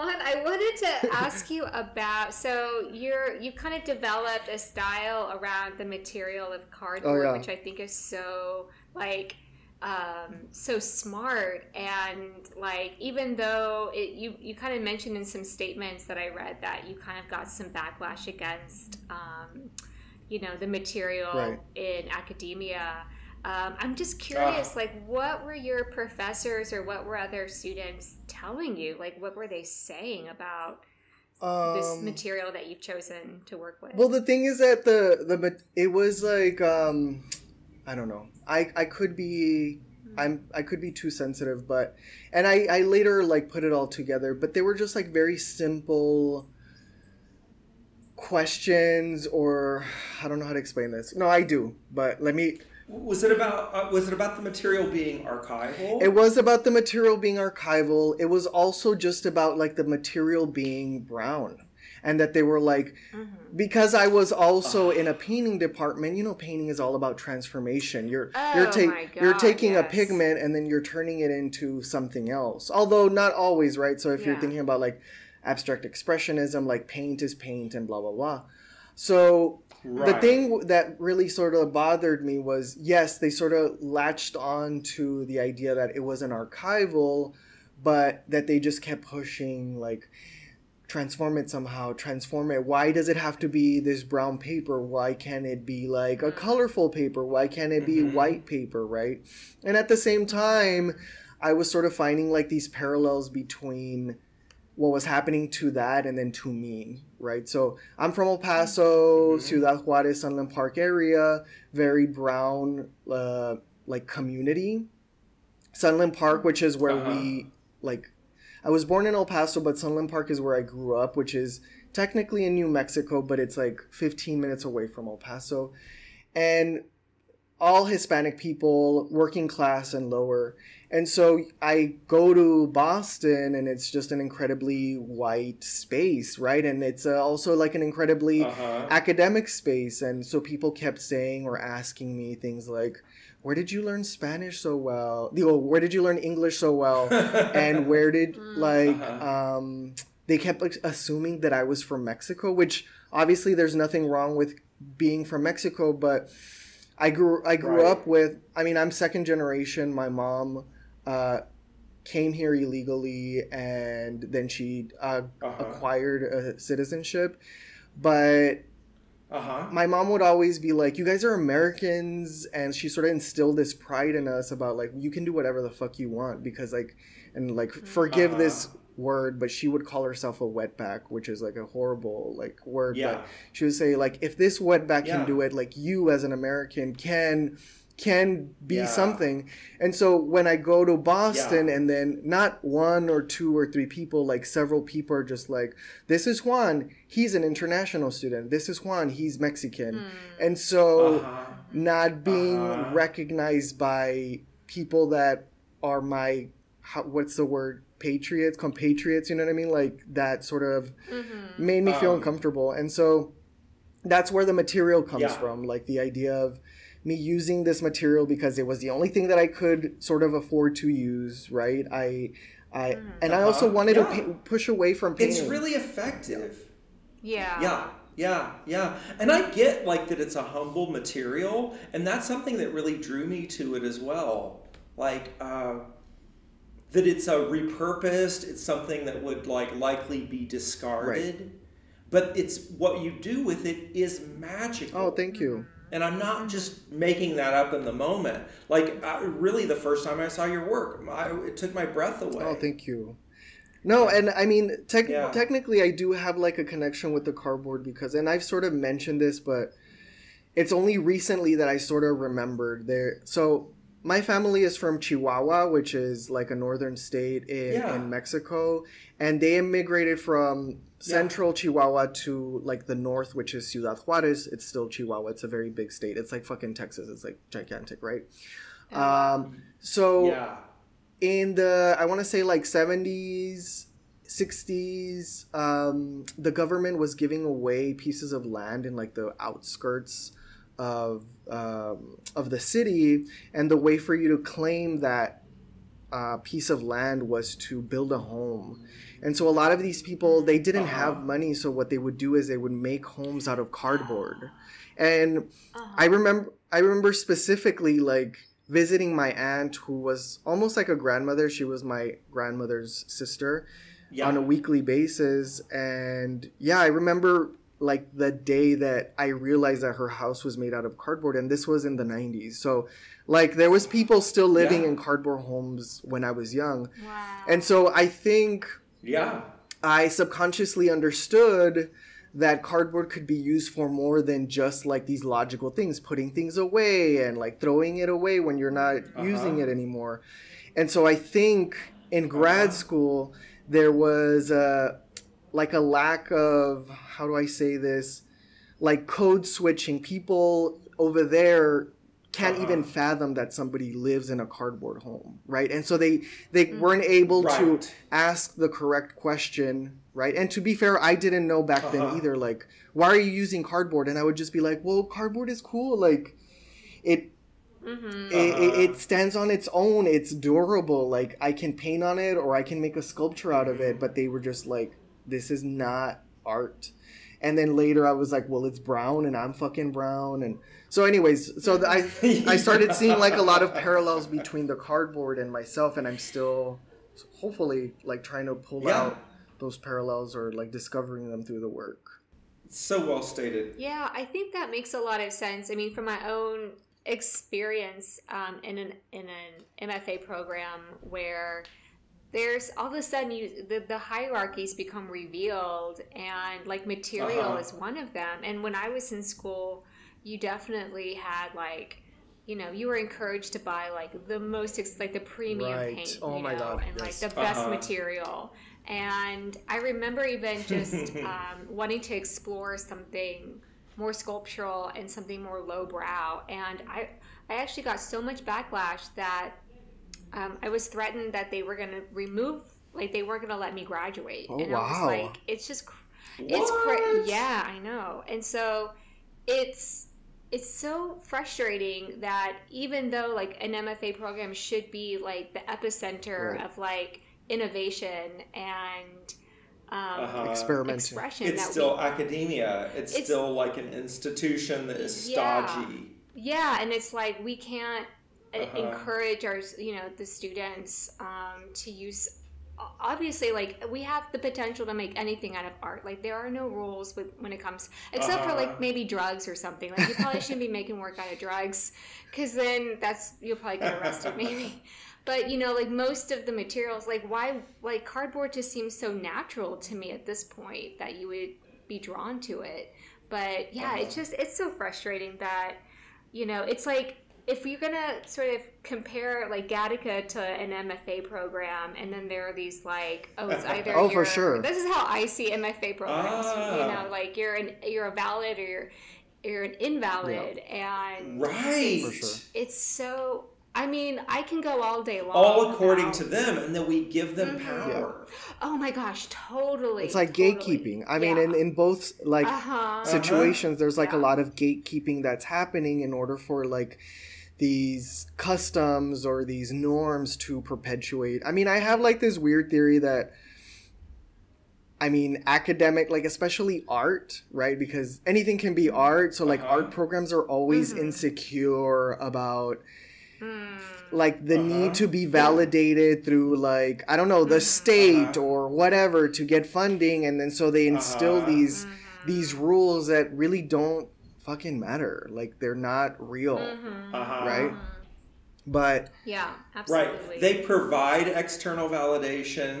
I wanted to ask you about so you're you kind of developed a style around the material of cardboard,
Oh, yeah.
which I think is so like um, so smart and like even though it, you you kind of mentioned in some statements that I read that you kind of got some backlash against um, you know the material
Right.
in academia. Um, I'm just curious, like, what were your professors or what were other students telling you? Like, what were they saying about this
Um,
material that you've chosen to work with?
Well, the thing is that the the it was like um, I don't know. I I could be I'm I could be too sensitive, but and I I later like put it all together, but they were just like very simple questions or I don't know how to explain this. No, I do, but let me
Was it about uh, was it about the material being archival?
It was about the material being archival. It was also just about like the material being brown. And that they were like
Mm-hmm.
because I was also in a painting department, you know painting is all about transformation. You're you're
Oh
ta-
my
you're
God,
taking a pigment and then you're turning it into something else. Although not always, right? So if you're thinking about like abstract expressionism, like paint is paint and blah blah blah. So the thing that really sort of bothered me was yes, they sort of latched on to the idea that it was an archival, but that they just kept pushing like transform it somehow, transform it. Why does it have to be this brown paper? Why can't it be like a colorful paper? Why can't it be
Mhm.
white paper, right? And at the same time, I was sort of finding like these parallels between what was happening to that and then to me, right? So I'm from El Paso,
Mhm.
Ciudad Juarez, Sunland Park area, very brown, uh, like community. Sunland Park, which is where
Uh-huh.
we like. I was born in El Paso, but Sunland Park is where I grew up, which is technically in New Mexico, but it's like 15 minutes away from El Paso, and all Hispanic people, working class and lower. And so I go to Boston, and it's just an incredibly white space, right? And it's uh, also like an incredibly
Uh-huh.
academic space. And so people kept saying or asking me things like, "Where did you learn Spanish so well? You know, where did you learn English so well? and where did like
Uh-huh.
um, they kept like, assuming that I was from Mexico, which obviously there's nothing wrong with being from Mexico, but I grew I grew
Right.
up with. I mean, I'm second generation. My mom uh, came here illegally, and then she uh,
Uh-huh.
acquired a citizenship. But
Uh-huh.
my mom would always be like, "You guys are Americans," and she sort of instilled this pride in us about like you can do whatever the fuck you want because like, and like forgive
Uh-huh.
this word, but she would call herself a wetback, which is like a horrible like word.
Yeah.
But she would say like, if this wetback
Yeah.
can do it, like you as an American can can be
Yeah.
something. And so when I go to Boston
Yeah.
and then not one or two or three people, like several people are just like, this is Juan, he's an international student. This is Juan, he's Mexican. And so
Uh-huh.
not being
Uh-huh.
recognized by people that are my how, what's the word patriots compatriots you know what i mean like that sort of
Mm-hmm.
made me feel
Um,
uncomfortable and so that's where the material comes
Yeah.
from like the idea of me using this material because it was the only thing that i could sort of afford to use right i i and i also
Uh-huh.
wanted
Yeah.
to pa- push away from painting
It's really effective.
Yeah.
Yeah, yeah, yeah. And I get like that it's a humble material, and that's something that really drew me to it as well. Like uh, that it's a repurposed. It's something that would like likely be discarded, but it's what you do with it is magical.
oh thank you
And I'm not just making that up in the moment. Like I, really, the first time I saw your work, I, it took my breath away.
Oh, thank you. No, and I mean, tec-
Yeah.
technically, I do have like a connection with the cardboard because, and I've sort of mentioned this, but it's only recently that I sort of remembered there. So my family is from Chihuahua, which is like a northern state in,
Yeah.
in Mexico, and they immigrated from central Chihuahua to like the north, which is Ciudad Juarez. It's still Chihuahua. It's a very big state. It's like fucking Texas. It's like gigantic, right? Um, so
Yeah.
in the I want to say like 70s 60s um, the government was giving away pieces of land in like the outskirts of um, of the city and the way for you to claim that uh, piece of land was to build a home and so a lot of these people they didn't
Uh-huh.
have money so what they would do is they would make homes out of cardboard and
Uh-huh.
I remember I remember specifically like visiting my aunt who was almost like a grandmother. She was my grandmother's sister
Yeah.
on a weekly basis. And yeah, I remember like the day that I realized that her house was made out of cardboard and this was in the 90s. So like there was people still living
Yeah.
in cardboard homes when I was young.
Wow.
And so I think
yeah.
I subconsciously understood that cardboard could be used for more than just like these logical things, putting things away and like throwing it away when you're not uh-huh. using it anymore. And so I think in grad uh-huh. school there was a like a lack of how do I say this? Like code switching. People over there can't
Uh-huh.
even fathom that somebody lives in a cardboard home, right? And so they they weren't able to ask the correct question, right? And to be fair, I didn't know back
Uh-huh.
then either. Like, why are you using cardboard? And I would just be like, well, cardboard is cool. Like, it
Mm-hmm.
it, it,
Uh-huh.
it stands on its own. It's durable. Like, I can paint on it or I can make a sculpture out of it. But they were just like, this is not art. And then later I was like, well, it's brown and I'm fucking brown. And so, anyways, so the, I I started seeing like a lot of parallels between the cardboard and myself, and I'm still hopefully like trying to pull
Yeah.
out those parallels or like discovering them through the work.
So well stated.
Yeah, I think that makes a lot of sense. I mean, from my own experience um, in an in an MFA program where there's all of a sudden you the, the hierarchies become revealed and like material
Uh-huh.
is one of them. And when I was in school, you definitely had like you know, you were encouraged to buy like the most ex- like the premium
Right.
paint,
Oh my
know,
God,
and like the best
Uh-huh.
material. And I remember even just um, wanting to explore something more sculptural and something more lowbrow. And I, I actually got so much backlash that um, I was threatened that they were going to remove, like they weren't going to let me graduate.
Oh,
and I
wow.
was like, it's just, cr- it's cra-
What?
yeah, I know. And so it's it's so frustrating that even though like an MFA program should be like the epicenter
Right.
of like innovation and um,
Uh-huh.
Experimenting.
expression
It's
that
still academia. It's,
It's-
still like an institution that is
Yeah.
stodgy.
we yeah and it's like we can't
Uh-huh.
encourage our you know the students um, to use obviously like we have the potential to make anything out of art like there are no rules with, when it comes except for
Uh-huh.
like maybe drugs or something like you probably shouldn't be making work out of drugs because then that's you'll probably get arrested maybe but you know like most of the materials like why like cardboard just seems so natural to me at this point that you would be drawn to it but yeah it's
Uh-huh.
just it's so frustrating that you know it's like if you're gonna sort of compare like Gattaca to an MFA program, and then there are these like, oh, it's either
Oh, for sure.
This is how I see MFA programs. You
Ah.
know, like you're an you're a valid or you're you're an invalid, and
Right.
For sure.
it's so. I mean, I can go all day long.
All according
about-
to them, and then we give them
Mhm.
power.
Oh my gosh, totally.
It's like
totally.
gatekeeping. I mean, in, in both like
uh-huh.
situations, there's like a lot of gatekeeping that's happening in order for like these customs or these norms to perpetuate. I mean, I have like this weird theory that I mean, academic, like especially art, right? Because anything can be art. So like
Uh-huh.
art programs are always
Mhm.
insecure about
Mm.
like the
Uh-huh.
need to be validated through like I don't know the
Mhm.
state
Uh-huh.
or whatever to get funding, and then so they instill
Uh-huh.
these
Mhm.
these rules that really don't fucking matter. Like they're not real,
Mhm.
Uh-huh.
right?
Mhm.
But
Yeah, absolutely.
Right. They provide external validation,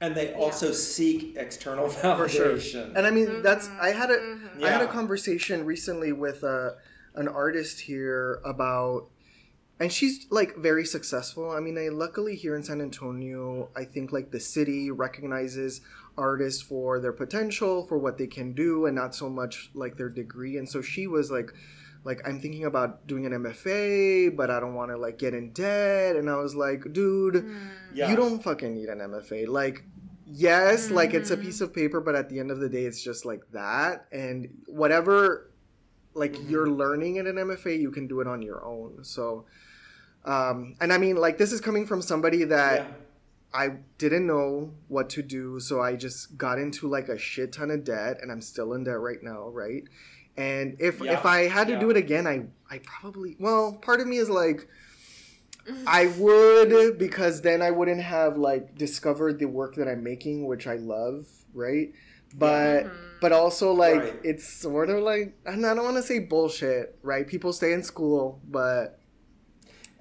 and they also seek external validation. Sure.
and I mean that's I had a
Mhm.
I had a conversation recently with uh, an artist here about, and she's like very successful. I mean, I luckily here in San Antonio, I think like the city recognizes artists for their potential, for what they can do, and not so much like their degree. And so she was like, like I'm thinking about doing an MFA, but I don't want to like get in debt. And I was like, dude,
Mm.
yeah.
you don't fucking need an MFA. Like, yes, like it's a
Mhm.
piece of paper, but at the end of the day, it's just like that. And whatever, like
Mhm.
you're learning in an MFA, you can do it on your own. So, um, and I mean, like this is coming from somebody that
Yeah.
I didn't know what to do, so I just got into like a shit ton of debt, and I'm still in debt right now, right? And if
Yeah,
if I had to
yeah.
do it again, I I probably well, part of me is like, I would because then I wouldn't have like discovered the work that I'm making, which I love, right? But but also like
Right.
it's sort of like and I don't want to say bullshit, right? People stay in school, but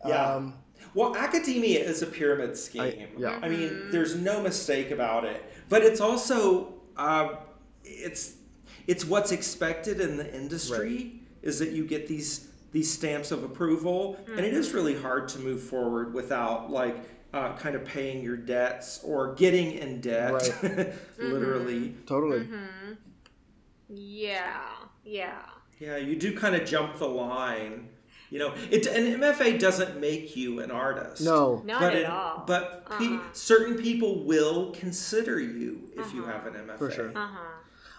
Yeah.
um,
Well, academia is a pyramid scheme.
yeah.
I mean, there's no mistake about it. But it's also uh, it's it's what's expected in the industry is that you get these these stamps of approval, and it is really hard to move forward without like uh, kind of paying your debts or getting in debt, literally.
totally.
Yeah, yeah.
Yeah, you do kind of jump the line. You know, it an MFA doesn't make you an artist.
No.
Not
but
at
it-
all.
But pe-
Uh-uh.
certain people will consider you if you have an MFA.
For sure.
Uh huh.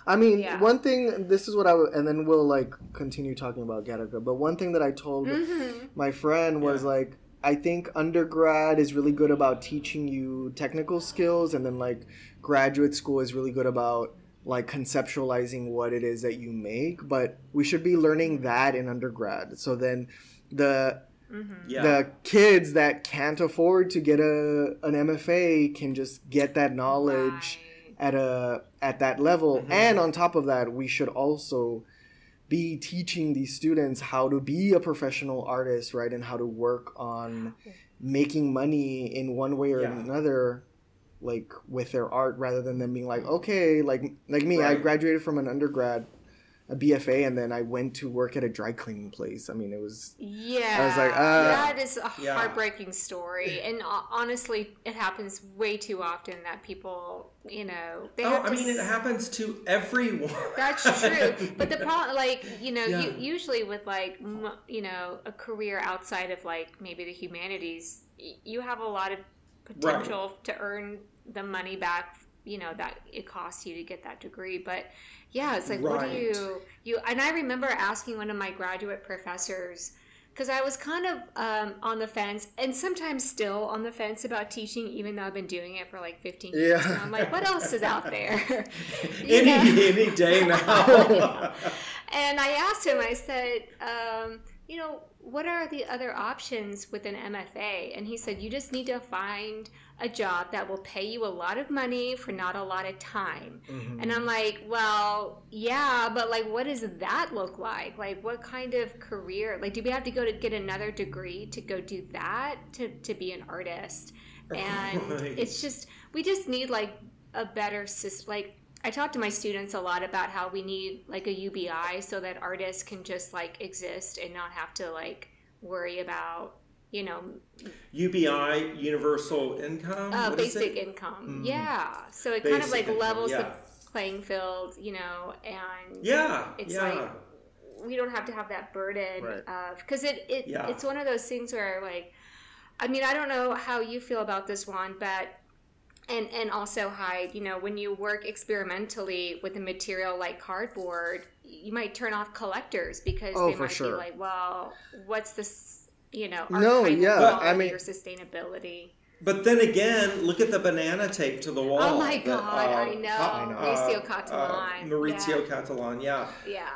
I mean,
Yeah.
one thing. This is what I w- and then we'll like continue talking about Gattaca. But one thing that I told
Mm-hmm.
my friend was
Yeah.
like, I think undergrad is really good about teaching you technical skills, and then like graduate school is really good about like conceptualizing what it is that you make. But we should be learning that in undergrad. So then the
Yeah.
the kids that can't afford to get a an MFA can just get that knowledge at a at that level
Mm-hmm.
and on top of that we should also be teaching these students how to be a professional artist right and how to work on making money in one way or
Yeah.
another like with their art rather than them being like okay like like me i graduated from an undergrad a bfa and then i went to work at a dry cleaning place. I mean it was
Yeah,
I was like, uh,
that is a
Yeah.
heartbreaking story, and honestly, it happens way too often that people, you know, they
oh,
have
I
to
mean, it happens to everyone.
That's true, but the problem, like you know,
Yeah.
you, usually with like you know a career outside of like maybe the humanities, you have a lot of potential to earn the money back. You know that it costs you to get that degree, but yeah, it's like what do you you? And I remember asking one of my graduate professors because I was kind of um, on the fence, and sometimes still on the fence about teaching, even though I've been doing it for like 15 years.
Yeah.
And I'm like, what else is out there?
Any
know?
any day now.
And I asked him, I said, um, you know, what are the other options with an MFA? And he said, you just need to find a job that will pay you a lot of money for not a lot of time. Mm-hmm. And I'm like, well, yeah, but like, what does that look like? Like, what kind of career? Like, do we have to go to get another degree to go do that to, to be an artist? And
Right.
it's just, we just need like a better system. Like, I talk to my students a lot about how we need like a UBI so that artists can just like exist and not have to like worry about, you know,
UBI, universal income.
uh,
what is
basic
it?
income. Yeah. So it kind of like
income,
levels
yeah.
the playing field, you know, and
Yeah,
it's
yeah.
like we don't have to have that burden
Right.
of because it, it
Yeah.
it's one of those things where like I mean I don't know how you feel about this one, but and and also Hyde, you know, when you work experimentally with a material like cardboard, you might turn off collectors because
Oh,
they might
sure.
be like, well, what's this, you know,
No,
archival
yeah,
quality
I mean-
or sustainability.
But then again, look at the banana tape to the wall.
Oh my
that,
God,
uh,
I know.
Ca-
Maurizio
uh,
Cattelan,
Maurizio
yeah.
Cattelan, yeah.
Yeah.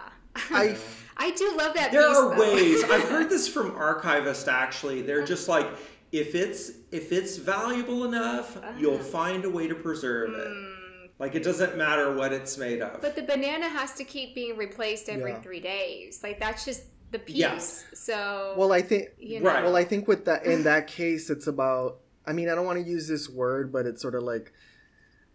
i
I do love that
There
piece,
are
though.
ways. I've heard this from archivists. Actually, they're just like, if it's if it's valuable enough, you'll
Uh-huh.
find a way to preserve it. Like it doesn't matter what it's made of.
Mm. But the banana has to keep being replaced every
Yeah.
three days. Like that's just the piece.
Yes.
So
well i think
you know,
Right.
Well, I think with that in that case, it's about. I mean, I don't want to use this word, but it's sort of like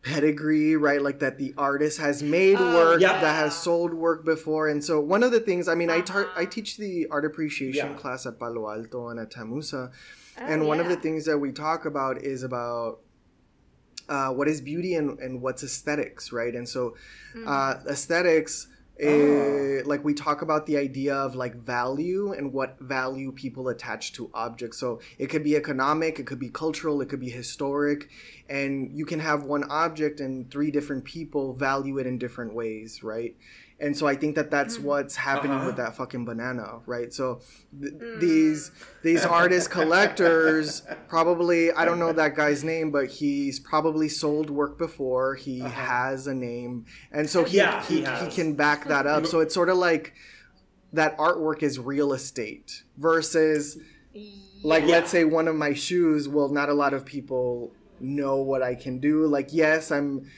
pedigree, right? Like that the artist has made
Oh,
work
yeah.
that has sold work before, and so one of the things. I mean, I
Uh-huh.
I teach the art appreciation
Yeah.
class at Palo Alto and at Tamusa,
Oh,
and one of the things that we talk about is about. Uh, what is beauty and, and what's aesthetics, right? And so,
Mm-hmm.
uh, aesthetics, eh, like we talk about the idea of like value and what value people attach to objects. So it could be economic, it could be cultural, it could be historic, and you can have one object and three different people value it in different ways, right? And so I think that that's mm-hmm. what's happening
Uh-huh.
with that fucking banana, right? So th- mm. these these artist collectors probably I don't know that guy's name, but he's probably sold work before. He uh-huh. has a name, and so he
Yeah,
he,
he
he, can back that up. So it's sort of like that artwork is real estate versus like
Yeah.
let's say one of my shoes well not a lot of people know what i can do like yes i'm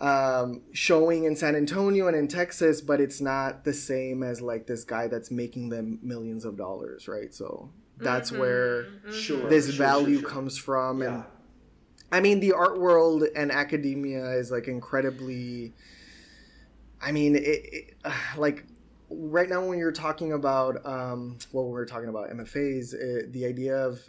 um, showing in san antonio and in texas but it's not the same as like this guy that's making them millions of dollars right so that's
Mm-hmm.
where
Sure.
this
sure, sure,
value
sure.
comes from
Yeah.
and I mean, the art world and academia is like incredibly. I mean, it, it like right now when you're talking about um, well, we're talking about MFAs, uh, the idea of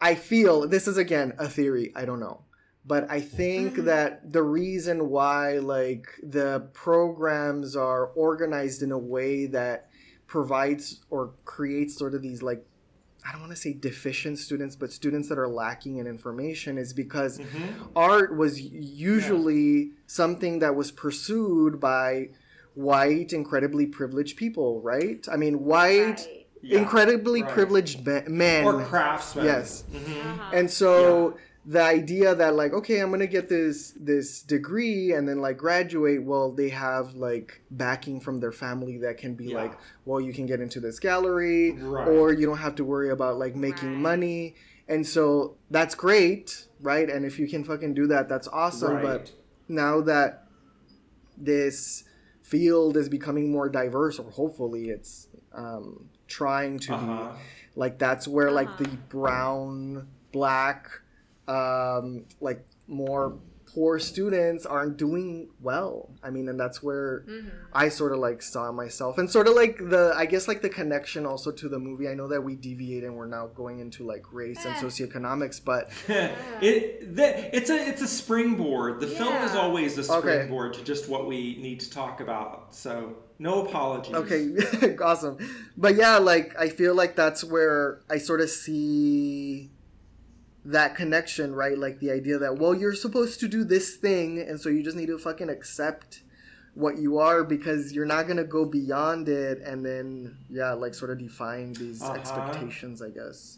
I feel this is again a theory. I don't know, but I think that the reason why like the programs are organized in a way that provides or creates sort of these like I don't want to say deficient students, but students that are lacking in information is because art was usually something that was pursued by white, incredibly privileged people, right? I mean, white,
Right.
Yeah,
incredibly
right.
privileged me- men.
Or craftsmen.
Yes.
Mhm.
Uh-huh.
And so the idea that like okay i'm gonna get this this degree and then like graduate well they have like backing from their family that can be
Yeah.
like well you can get into this gallery
Right.
or you don't have to worry about like making
Right.
money and so that's great right and if you can fucking do that that's awesome
Right.
but now that this field is becoming more diverse or hopefully it's um, trying to
Uh-huh.
be like that's where like
Uh-huh.
the brown black um like more poor students aren't doing well i mean and that's where
Mm-hmm.
i sort of like saw myself and sort of like the i guess like the connection also to the movie i know that we deviate and we're now going into like race and
Eh.
socioeconomics but
it the, it's a it's a springboard. The film is always a
Okay.
springboard to just what we need to talk about. So no apologies.
Okay, awesome. But yeah, like I feel like that's where I sort of see that connection, right? Like the idea that well, you're supposed to do this thing, and so you just need to fucking accept what you are because you're not gonna go beyond it, and then yeah, like sort of define these
Uh-huh.
expectations, I guess.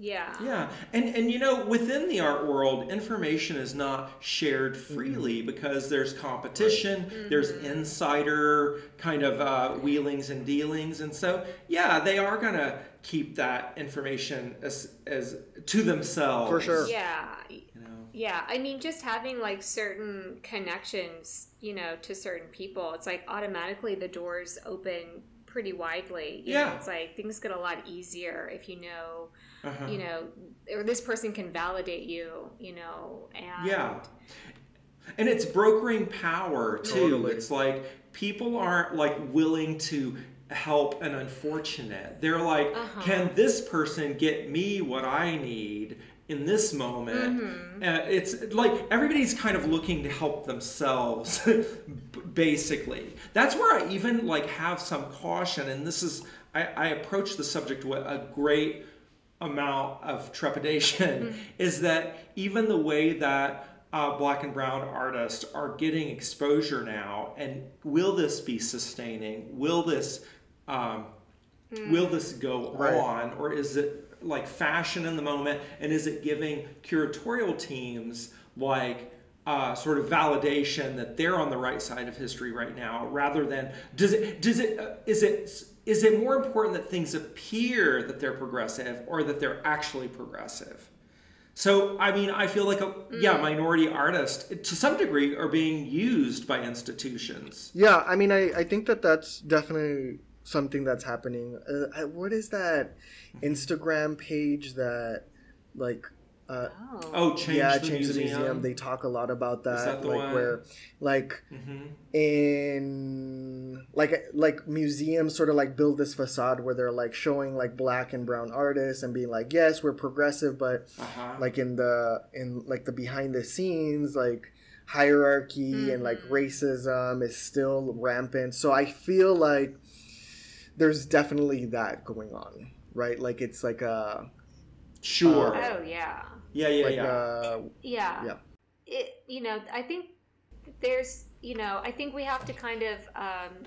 Yeah.
Yeah, and and you know within the art world, information is not shared
Mm-hmm.
freely because there's competition, there's insider kind of uh, wheelings and dealings, and so yeah, they are gonna keep that information as as to themselves
For sure.
Yeah.
You know.
Yeah, I mean, just having like certain connections, you know, to certain people, it's like automatically the doors open pretty widely. You know,
Yeah.
it's like things get a lot easier if you know,
Uh-huh.
you know, or this person can validate you, you know, and
Yeah. And it's brokering power too.
Totally.
It's like people aren't like willing to help an unfortunate. They're like,
Uh-huh.
can this person get me what I need in this moment?
Mm-hmm.
Uh, it's like everybody's kind of looking to help themselves, basically. That's where I even like have some caution, and this is I, I approach the subject with a great amount of trepidation is that even the way that uh, black and brown artists are getting exposure now, and will this be sustaining? Will this um, will this go
Right.
on, or is it like fashion in the moment? And is it giving curatorial teams like uh, sort of validation that they're on the right side of history right now, rather than does it does it uh, is it is it more important that things appear that they're progressive or that they're actually progressive? So, I mean, I feel like, a, yeah, minority artists to some degree are being used by institutions.
Yeah, I mean, I, I think that that's definitely something that's happening. Uh, what is that Instagram page that, like, uh,
oh,
Oh, change
yeah,
the
change
museum.
the museum. They talk a lot about that,
that the
like
one?
where, like,
Mhm.
in like like museums sort of like build this facade where they're like showing like black and brown artists and being like, yes, we're progressive, but
Uh-huh.
like in the in like the behind the scenes like hierarchy and like
Mhm.
racism is still rampant so i feel like there's definitely that going on right like it's like a
sure.
oh yeah,
yeah, yeah,
like
yeah.
a
yeah,
Yeah.
It, you know, I think there's, you know, I think we have to kind of, um,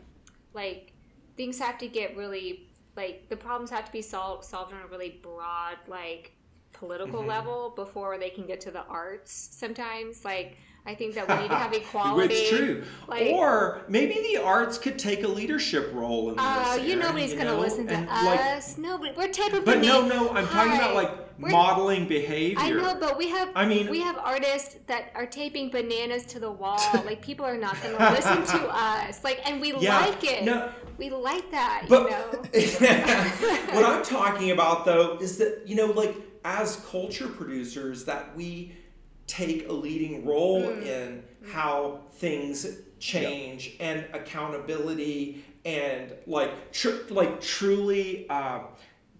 like, things have to get really, like, the problems have to be solved solved on a really broad, like, political
Mhm.
level before they can get to the arts. Sometimes, like, I think that we need to have equality.
it's true.
Like,
or maybe the arts could take a leadership role in this.
uh, you
area,
nobody's
you
gonna listen to
And, like,
us. Nobody. We're type of
but no, no, I'm talking about like
We're-
modeling behavior.
I know, but we have.
I mean-
we have artists that are taping bananas to the wall. like people are not going to listen to us. Like, and we
Yeah,
like it.
no.
We like that.
But
you know.
what I'm talking about though is that you know, like as culture producers, that we take a leading role
Mm.
in how things change and accountability and like tr- like truly uh,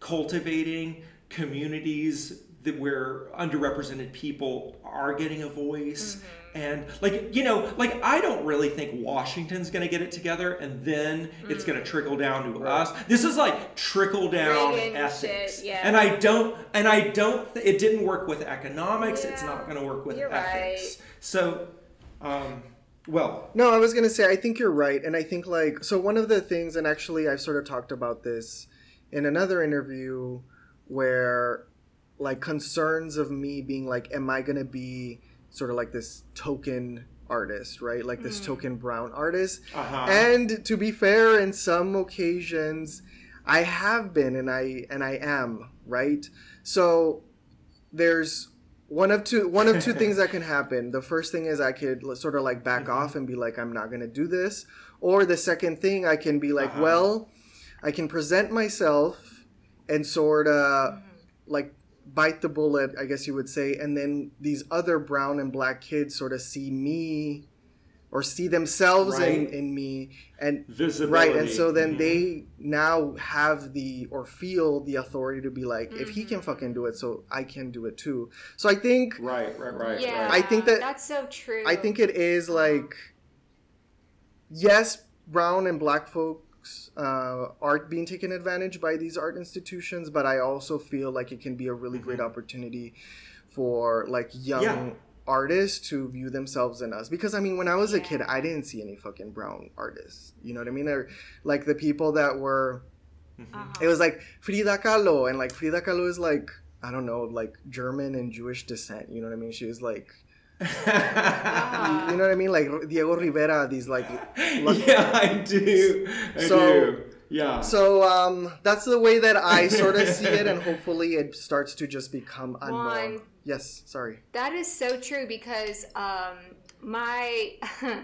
cultivating communities that where underrepresented people are getting a voice
Mm-hmm.
And like you know like i don't really think washington's going to get it together and then it's going to trickle down to us. This is like trickle down
Mm. Reagan
ethics.
shit, yeah.
and i don't and i don't th- it didn't work with economics. It's not going to work with
you're
ethics. So um well.
No, I was gonna say I think you're right, and I think like so one of the things, and actually I've sort of talked about this in another interview, where like concerns of me being like, am I gonna be sort of like this token artist, right? Like this token brown artist,
uh-huh
and to be fair, in some occasions, I have been, and I and I am right. So there's one of two one of two things that can happen. The first thing is I could sort of like back off and be like, I'm not gonna do this. Or the second thing, I can be like,
Uh-huh.
well, I can present myself and sort of like bite the bullet, I guess you would say, and then these other brown and black kids sort of see me or see themselves in,
Right.
in me and
visibility
right and so then
Mhm.
they now have the or feel the authority to be like if he can fucking do it so i can do it too so i think
right right right
yeah,
right
I think that-
that's so true.
i think it is like yes brown and black folks uh, are being taken advantage by these art institutions but i also feel like it can be a really great opportunity for like young
Yeah.
artists to view themselves in us because i mean when i was a kid i didn't see any fucking brown artists you know what i mean or like the people that were
Uh-huh.
it was like Frida Kahlo, and like Frida Kahlo is like I don't know, like German and Jewish descent. You know what I mean? She was like, You know what I mean? Like Diego Rivera, these like.
yeah i do i
So-
do yeah
So um, that's the way that I sort of see it, and hopefully it starts to just become a norm.
Juan.
Yes, sorry.
That is so true because um, my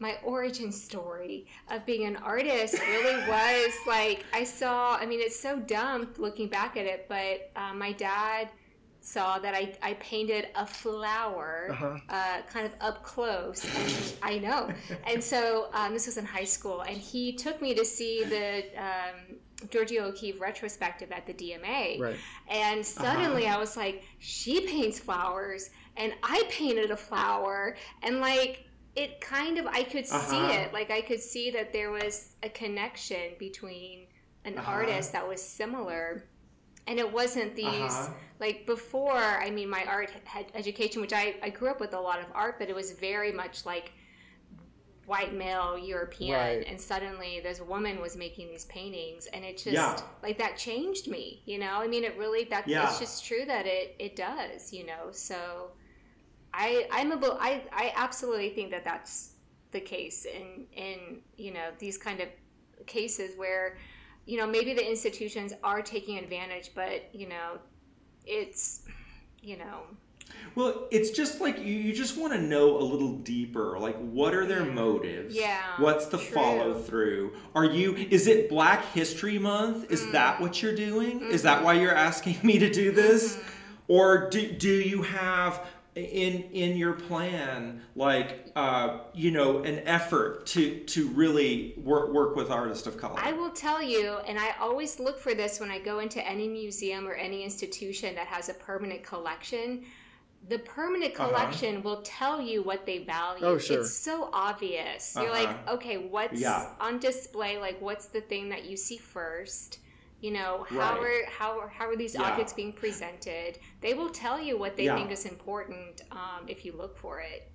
my origin story of being an artist really was like I saw. I mean, it's so dumb looking back at it, but uh, my dad saw that I, I painted a flower
Uh-huh.
uh, kind of up close. And I know. And so um, this was in high school, and he took me to see the um, Georgia O'Keeffe retrospective at the DMA.
Right.
And suddenly I was like, she paints flowers and I painted a flower. And like, it kind of, I could see
Uh-huh.
it. Like, I could see that there was a connection between an
Uh-huh.
artist that was similar. And it wasn't these,
Uh-huh.
Like, before, I mean, my art had education, which I, I grew up with a lot of art, but it was very much like, white male European,
Right.
and suddenly this woman was making these paintings, and it just
Yeah.
like that changed me. You know, I mean, it really that
Yeah.
it's just true that it it does. You know, so I I'm a bel- I I absolutely think that that's the case in in you know these kind of cases where you know maybe the institutions are taking advantage, but you know it's you know
Well, it's just like you, you just want to know a little deeper. Like, what are their motives?
Yeah,
What's the
true.
follow through? Are you, is it Black History Month? Is
Mm.
that what you're doing? Is that
Mm-hmm.
why you're asking me to do this? Or do, do you have in in your plan like uh, you know an effort to to really work work with artists of color
I will tell you, and I always look for this when I go into any museum or any institution that has a permanent collection. The permanent
Uh-huh.
collection will tell you what they value.
Oh, sure.
It's so obvious. You're
Uh-huh.
like, okay, what's
Yeah.
on display? Like, what's the thing that you see first? You know, how
Right.
are how are, how are these
Yeah.
objects being presented? They will tell you what they
Yeah.
think is important um, if you look for it.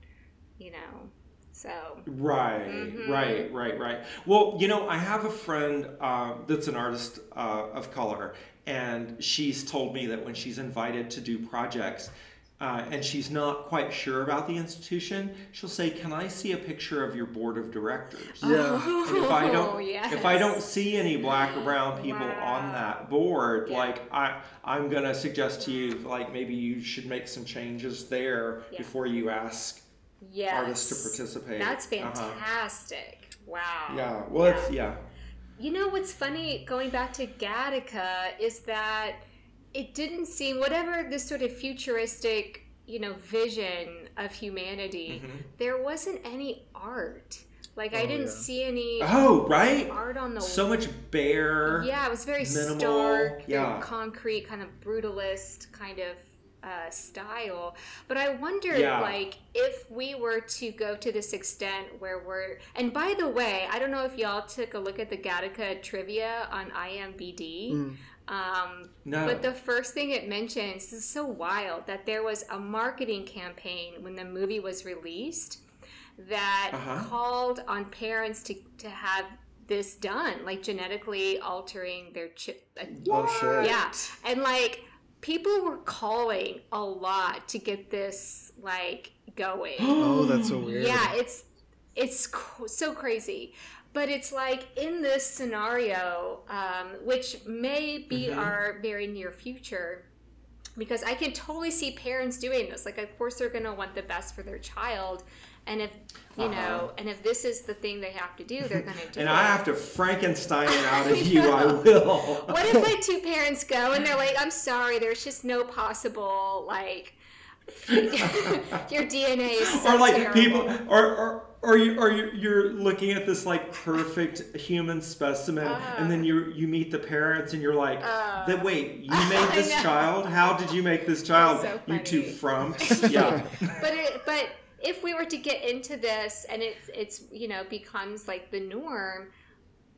You know, so
Right,
Mhm.
right, right, right. Well, you know, I have a friend uh, that's an artist uh, of color, and she's told me that when she's invited to do projects, uh, and she's not quite sure about the institution, she'll say, "Can I see a picture of your board of directors?"
Yeah.
And if I don't,
Oh, yes.
if I don't see any black or brown people on that board,
Yeah.
like I, I'm gonna suggest to you, like maybe you should make some changes there
Yeah.
before you ask
yes.
artists to participate.
That's
Uh-huh.
fantastic. Wow.
Yeah. Well, it's yeah.
You know what's funny, going back to Gattaca, is that it didn't seem, whatever this sort of futuristic, you know, vision of humanity,
Mm-hmm.
there wasn't any art. Like, I
Oh,
didn't
yeah.
see any
Oh, right.
art on the
So much bare.
Yeah, it was very
minimal,
stark,
yeah.
concrete, kind of brutalist kind of uh, style. But I wonder,
Yeah.
like, if we were to go to this extent where we're. And by the way, I don't know if y'all took a look at the Gattaca trivia on IMBD.
Mm.
Um,
No.
but the first thing it mentions this is so wild that there was a marketing campaign when the movie was released that
Uh-huh.
called on parents to, to have this done, like genetically altering their chip.
Oh shit.
Yeah, and like people were calling a lot to get this like going.
Oh, that's so weird.
Yeah, it's it's co- so crazy, but it's like in this scenario, um, which may be
Mhm.
our very near future, because I can totally see parents doing this. Like, of course, they're going to want the best for their child, and if you
Uh-huh.
know, and if this is the thing they have to do, they're going to do
and
it.
I have to Frankenstein it out of you. I will.
what if like two parents go and they're like, "I'm sorry, there's just no possible like." your DNA is so
or like
terrible."
people, or or or you or you- you're looking at this like perfect human specimen, and then you you meet the parents, and you're like,
Uh.
"The wait, you made this child? How did you make this child?
so
you two frumps." Yeah.
but it, but if we were to get into this and it it's you know becomes like the norm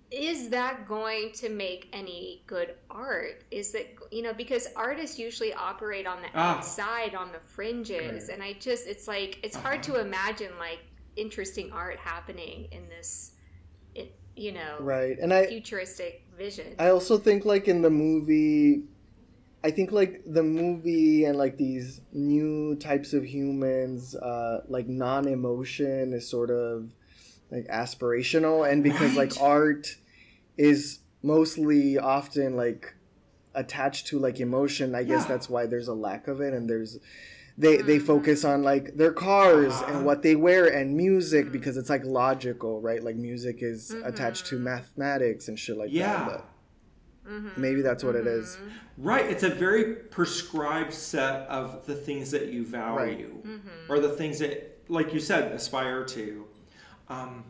is that going to make any good art is that you know because artists usually operate on the
Ah.
outside on the fringes and i just it's like it's hard to imagine like interesting art happening in this it, you know
Right. And I
futuristic vision
I also think like in the movie I think like the movie and like these new types of humans uh like non-emotion is sort of like aspirational and because like art is mostly often like attached to like emotion I guess
Yeah.
that's why there's a lack of it and there's they they focus on like their cars
Uh-huh.
and what they wear and music because it's like logical right like music is attached to mathematics and shit like
Yeah.
that but maybe that's what it is
Mm-hmm.
Right. It's a very prescribed set of the things that you value, or the things that, like you said, aspire to. Um,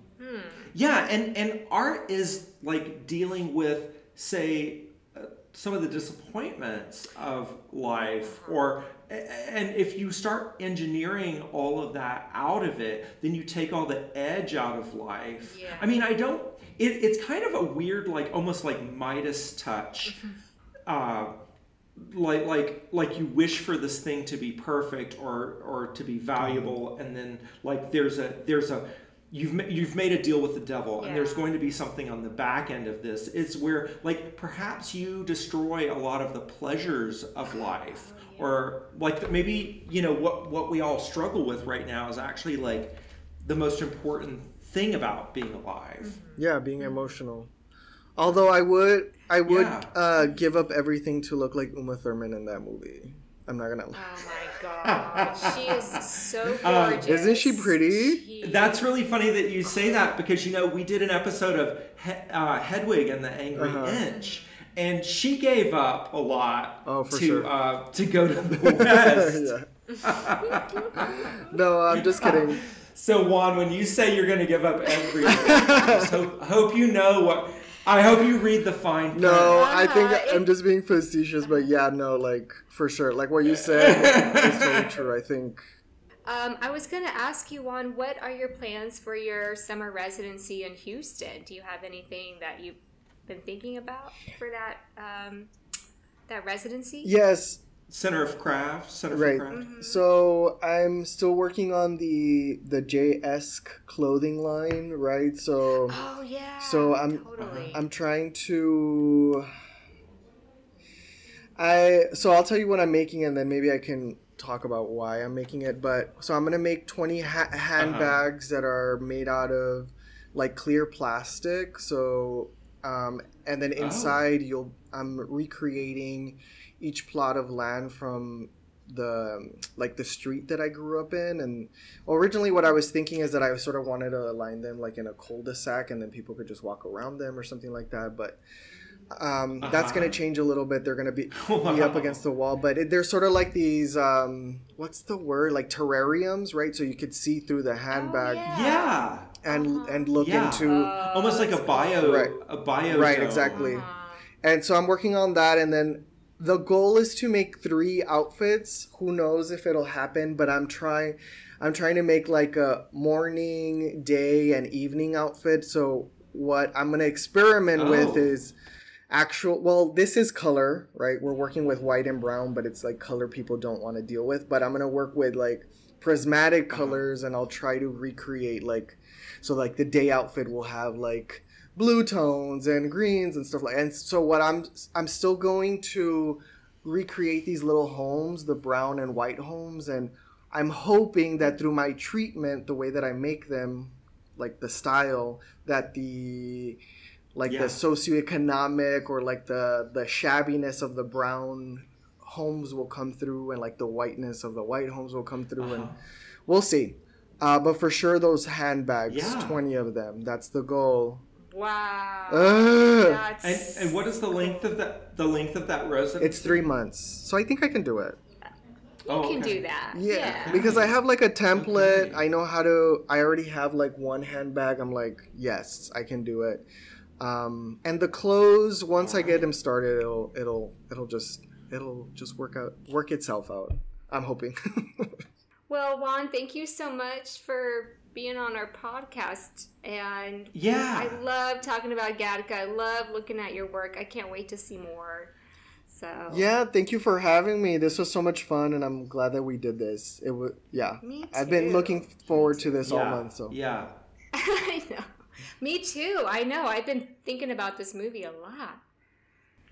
Yeah, and and art is like dealing with, say, uh, some of the disappointments of life, or and if you start engineering all of that out of it, then you take all the edge out of life.
Yeah.
I mean, I don't. It, it's kind of a weird, like almost like Midas touch. uh, like like like you wish for this thing to be perfect or or to be valuable and then like there's a there's a you've you've made a deal with the devil and there's going to be something on the back end of this it's where like perhaps you destroy a lot of the pleasures of life or like maybe you know what what we all struggle with right now is actually like the most important thing about being alive
yeah being emotional although i would i would
Yeah.
uh give up everything to look like uma thurman in that movie i'm not gonna lie
Oh my god, she is so
Um,
gorgeous.
Isn't she pretty?
She-
That's really funny that you say that because you know we did an episode of he- uh, Hedwig and the Angry
Uh-huh.
Inch, and she gave up a lot
Oh, for
to
sure.
uh, to go to the West.
no i'm just kidding
So Juan, when you say you're going to give up everything, I hope, hope you know what. I hope you read the fine print.
no i think i'm just being facetious but yeah no like for sure like what you said is totally true i think
Um, I was going to ask you, Juan, what are your plans for your summer residency in Houston? Do you have anything that you've been thinking about for that um, that residency?
yes
Center of Craft, Center
Right.
for Craft.
Mm-hmm.
So I'm still working on the the J esque clothing line, right? So
Oh yeah.
So I'm-
totally.
I'm trying to. I so I'll tell you what I'm making, and then maybe I can talk about why I'm making it. But so I'm gonna make 20 ha- handbags that are made out of like clear plastic. So um, and then
Oh.
inside you'll I'm recreating each plot of land from the like the street that I grew up in and originally what I was thinking is that I sort of wanted to align them like in a cul-de-sac and then people could just walk around them or something like that but um, that's
Uh-huh.
gonna change a little bit they're gonna be be up against the wall but it, they're sort of like these um, what's the word like terrariums right so you could see through the handbag
yeah.
Yeah.
And
Uh-huh.
and look
Yeah.
into
Oh,
Almost like a
that's
bio,
Right.
a bio.
Right,
zone.
exactly.
Uh-huh.
and so I'm working on that and then the goal is to make three outfits who knows if it'll happen but I'm trying I'm trying to make like a morning day and evening outfit so what I'm gonna experiment with
Oh.
is actual well this is color right we're working with white and brown but it's like color people don't want to deal with but i'm gonna work with like prismatic
Uh-huh.
colors and i'll try to recreate like so like the day outfit will have like blue tones and greens and stuff like and so what i'm i'm still going to recreate these little homes the brown and white homes and i'm hoping that through my treatment the way that i make them like the style that the like
Yeah.
the socioeconomic or like the the shabbiness of the brown homes will come through and like the whiteness of the white homes will come through and
Uh-huh.
we'll see uh, but for sure those handbags
Yeah.
20 of them that's the goal
Wow.
Ugh.
That's
And and what is the length of that? The length of that residency?
it's three months so i think i can do it
You
Oh,
can
okay.
do that.
yeah,
Yeah.
because i have like a template
Okay.
i know how to i already have like one handbag i'm like yes i can do it um, and the clothes once i get them started it'll it'll it'll just it'll just work out work itself out i'm hoping
Well, Juan, thank you so much for being on our podcast. And
Yeah.
I love talking about Gattaca. I love looking at your work. I can't wait to see more. So
yeah thank you for having me this was so much fun and i'm glad that we did this it was yeah
Me too.
i've been looking forward to this all month so
Yeah.
I know. Me too. I know. I've been thinking about this movie a lot.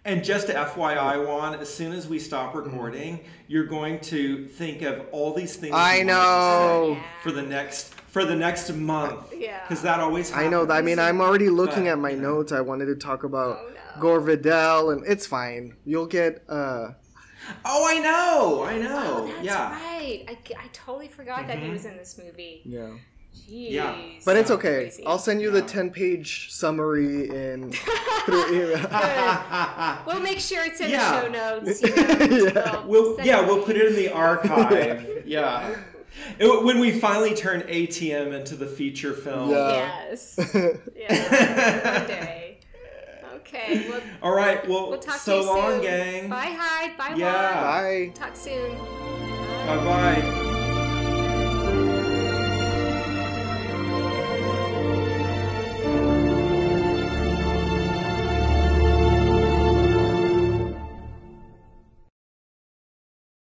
And just FYI, Juan, as soon as we stop recording, you're going to think of all these things.
I
you wanted to
know.
say For the next for the next month,
Yeah.
because that always. Happens.
I know. I mean, I'm already looking
But,
at my
you know.
notes. I wanted to talk about
Oh, no.
Gore Vidal, and it's fine. You'll get. uh
Oh, I know. I
Oh,
know.
that's
yeah.
right. I, I totally forgot that he
Mhm.
was in this movie.
Yeah,
Jeez.
Yeah.
but it's okay.
Crazy.
I'll send you the ten page summary in through email.
We'll make sure it's in
Yeah.
the show notes. You know,
Yeah.
We'll
send
yeah we'll put it in the archive. yeah. It- when we finally turn ATM into the feature film.
Yeah.
Yes. Yeah. One day. Okay. Well,
All right. Well,
we'll talk
so
to you
long,
soon.
gang.
Bye, Hyde. Bye,
Yeah.
Juan.
Bye.
Talk soon.
Bye bye.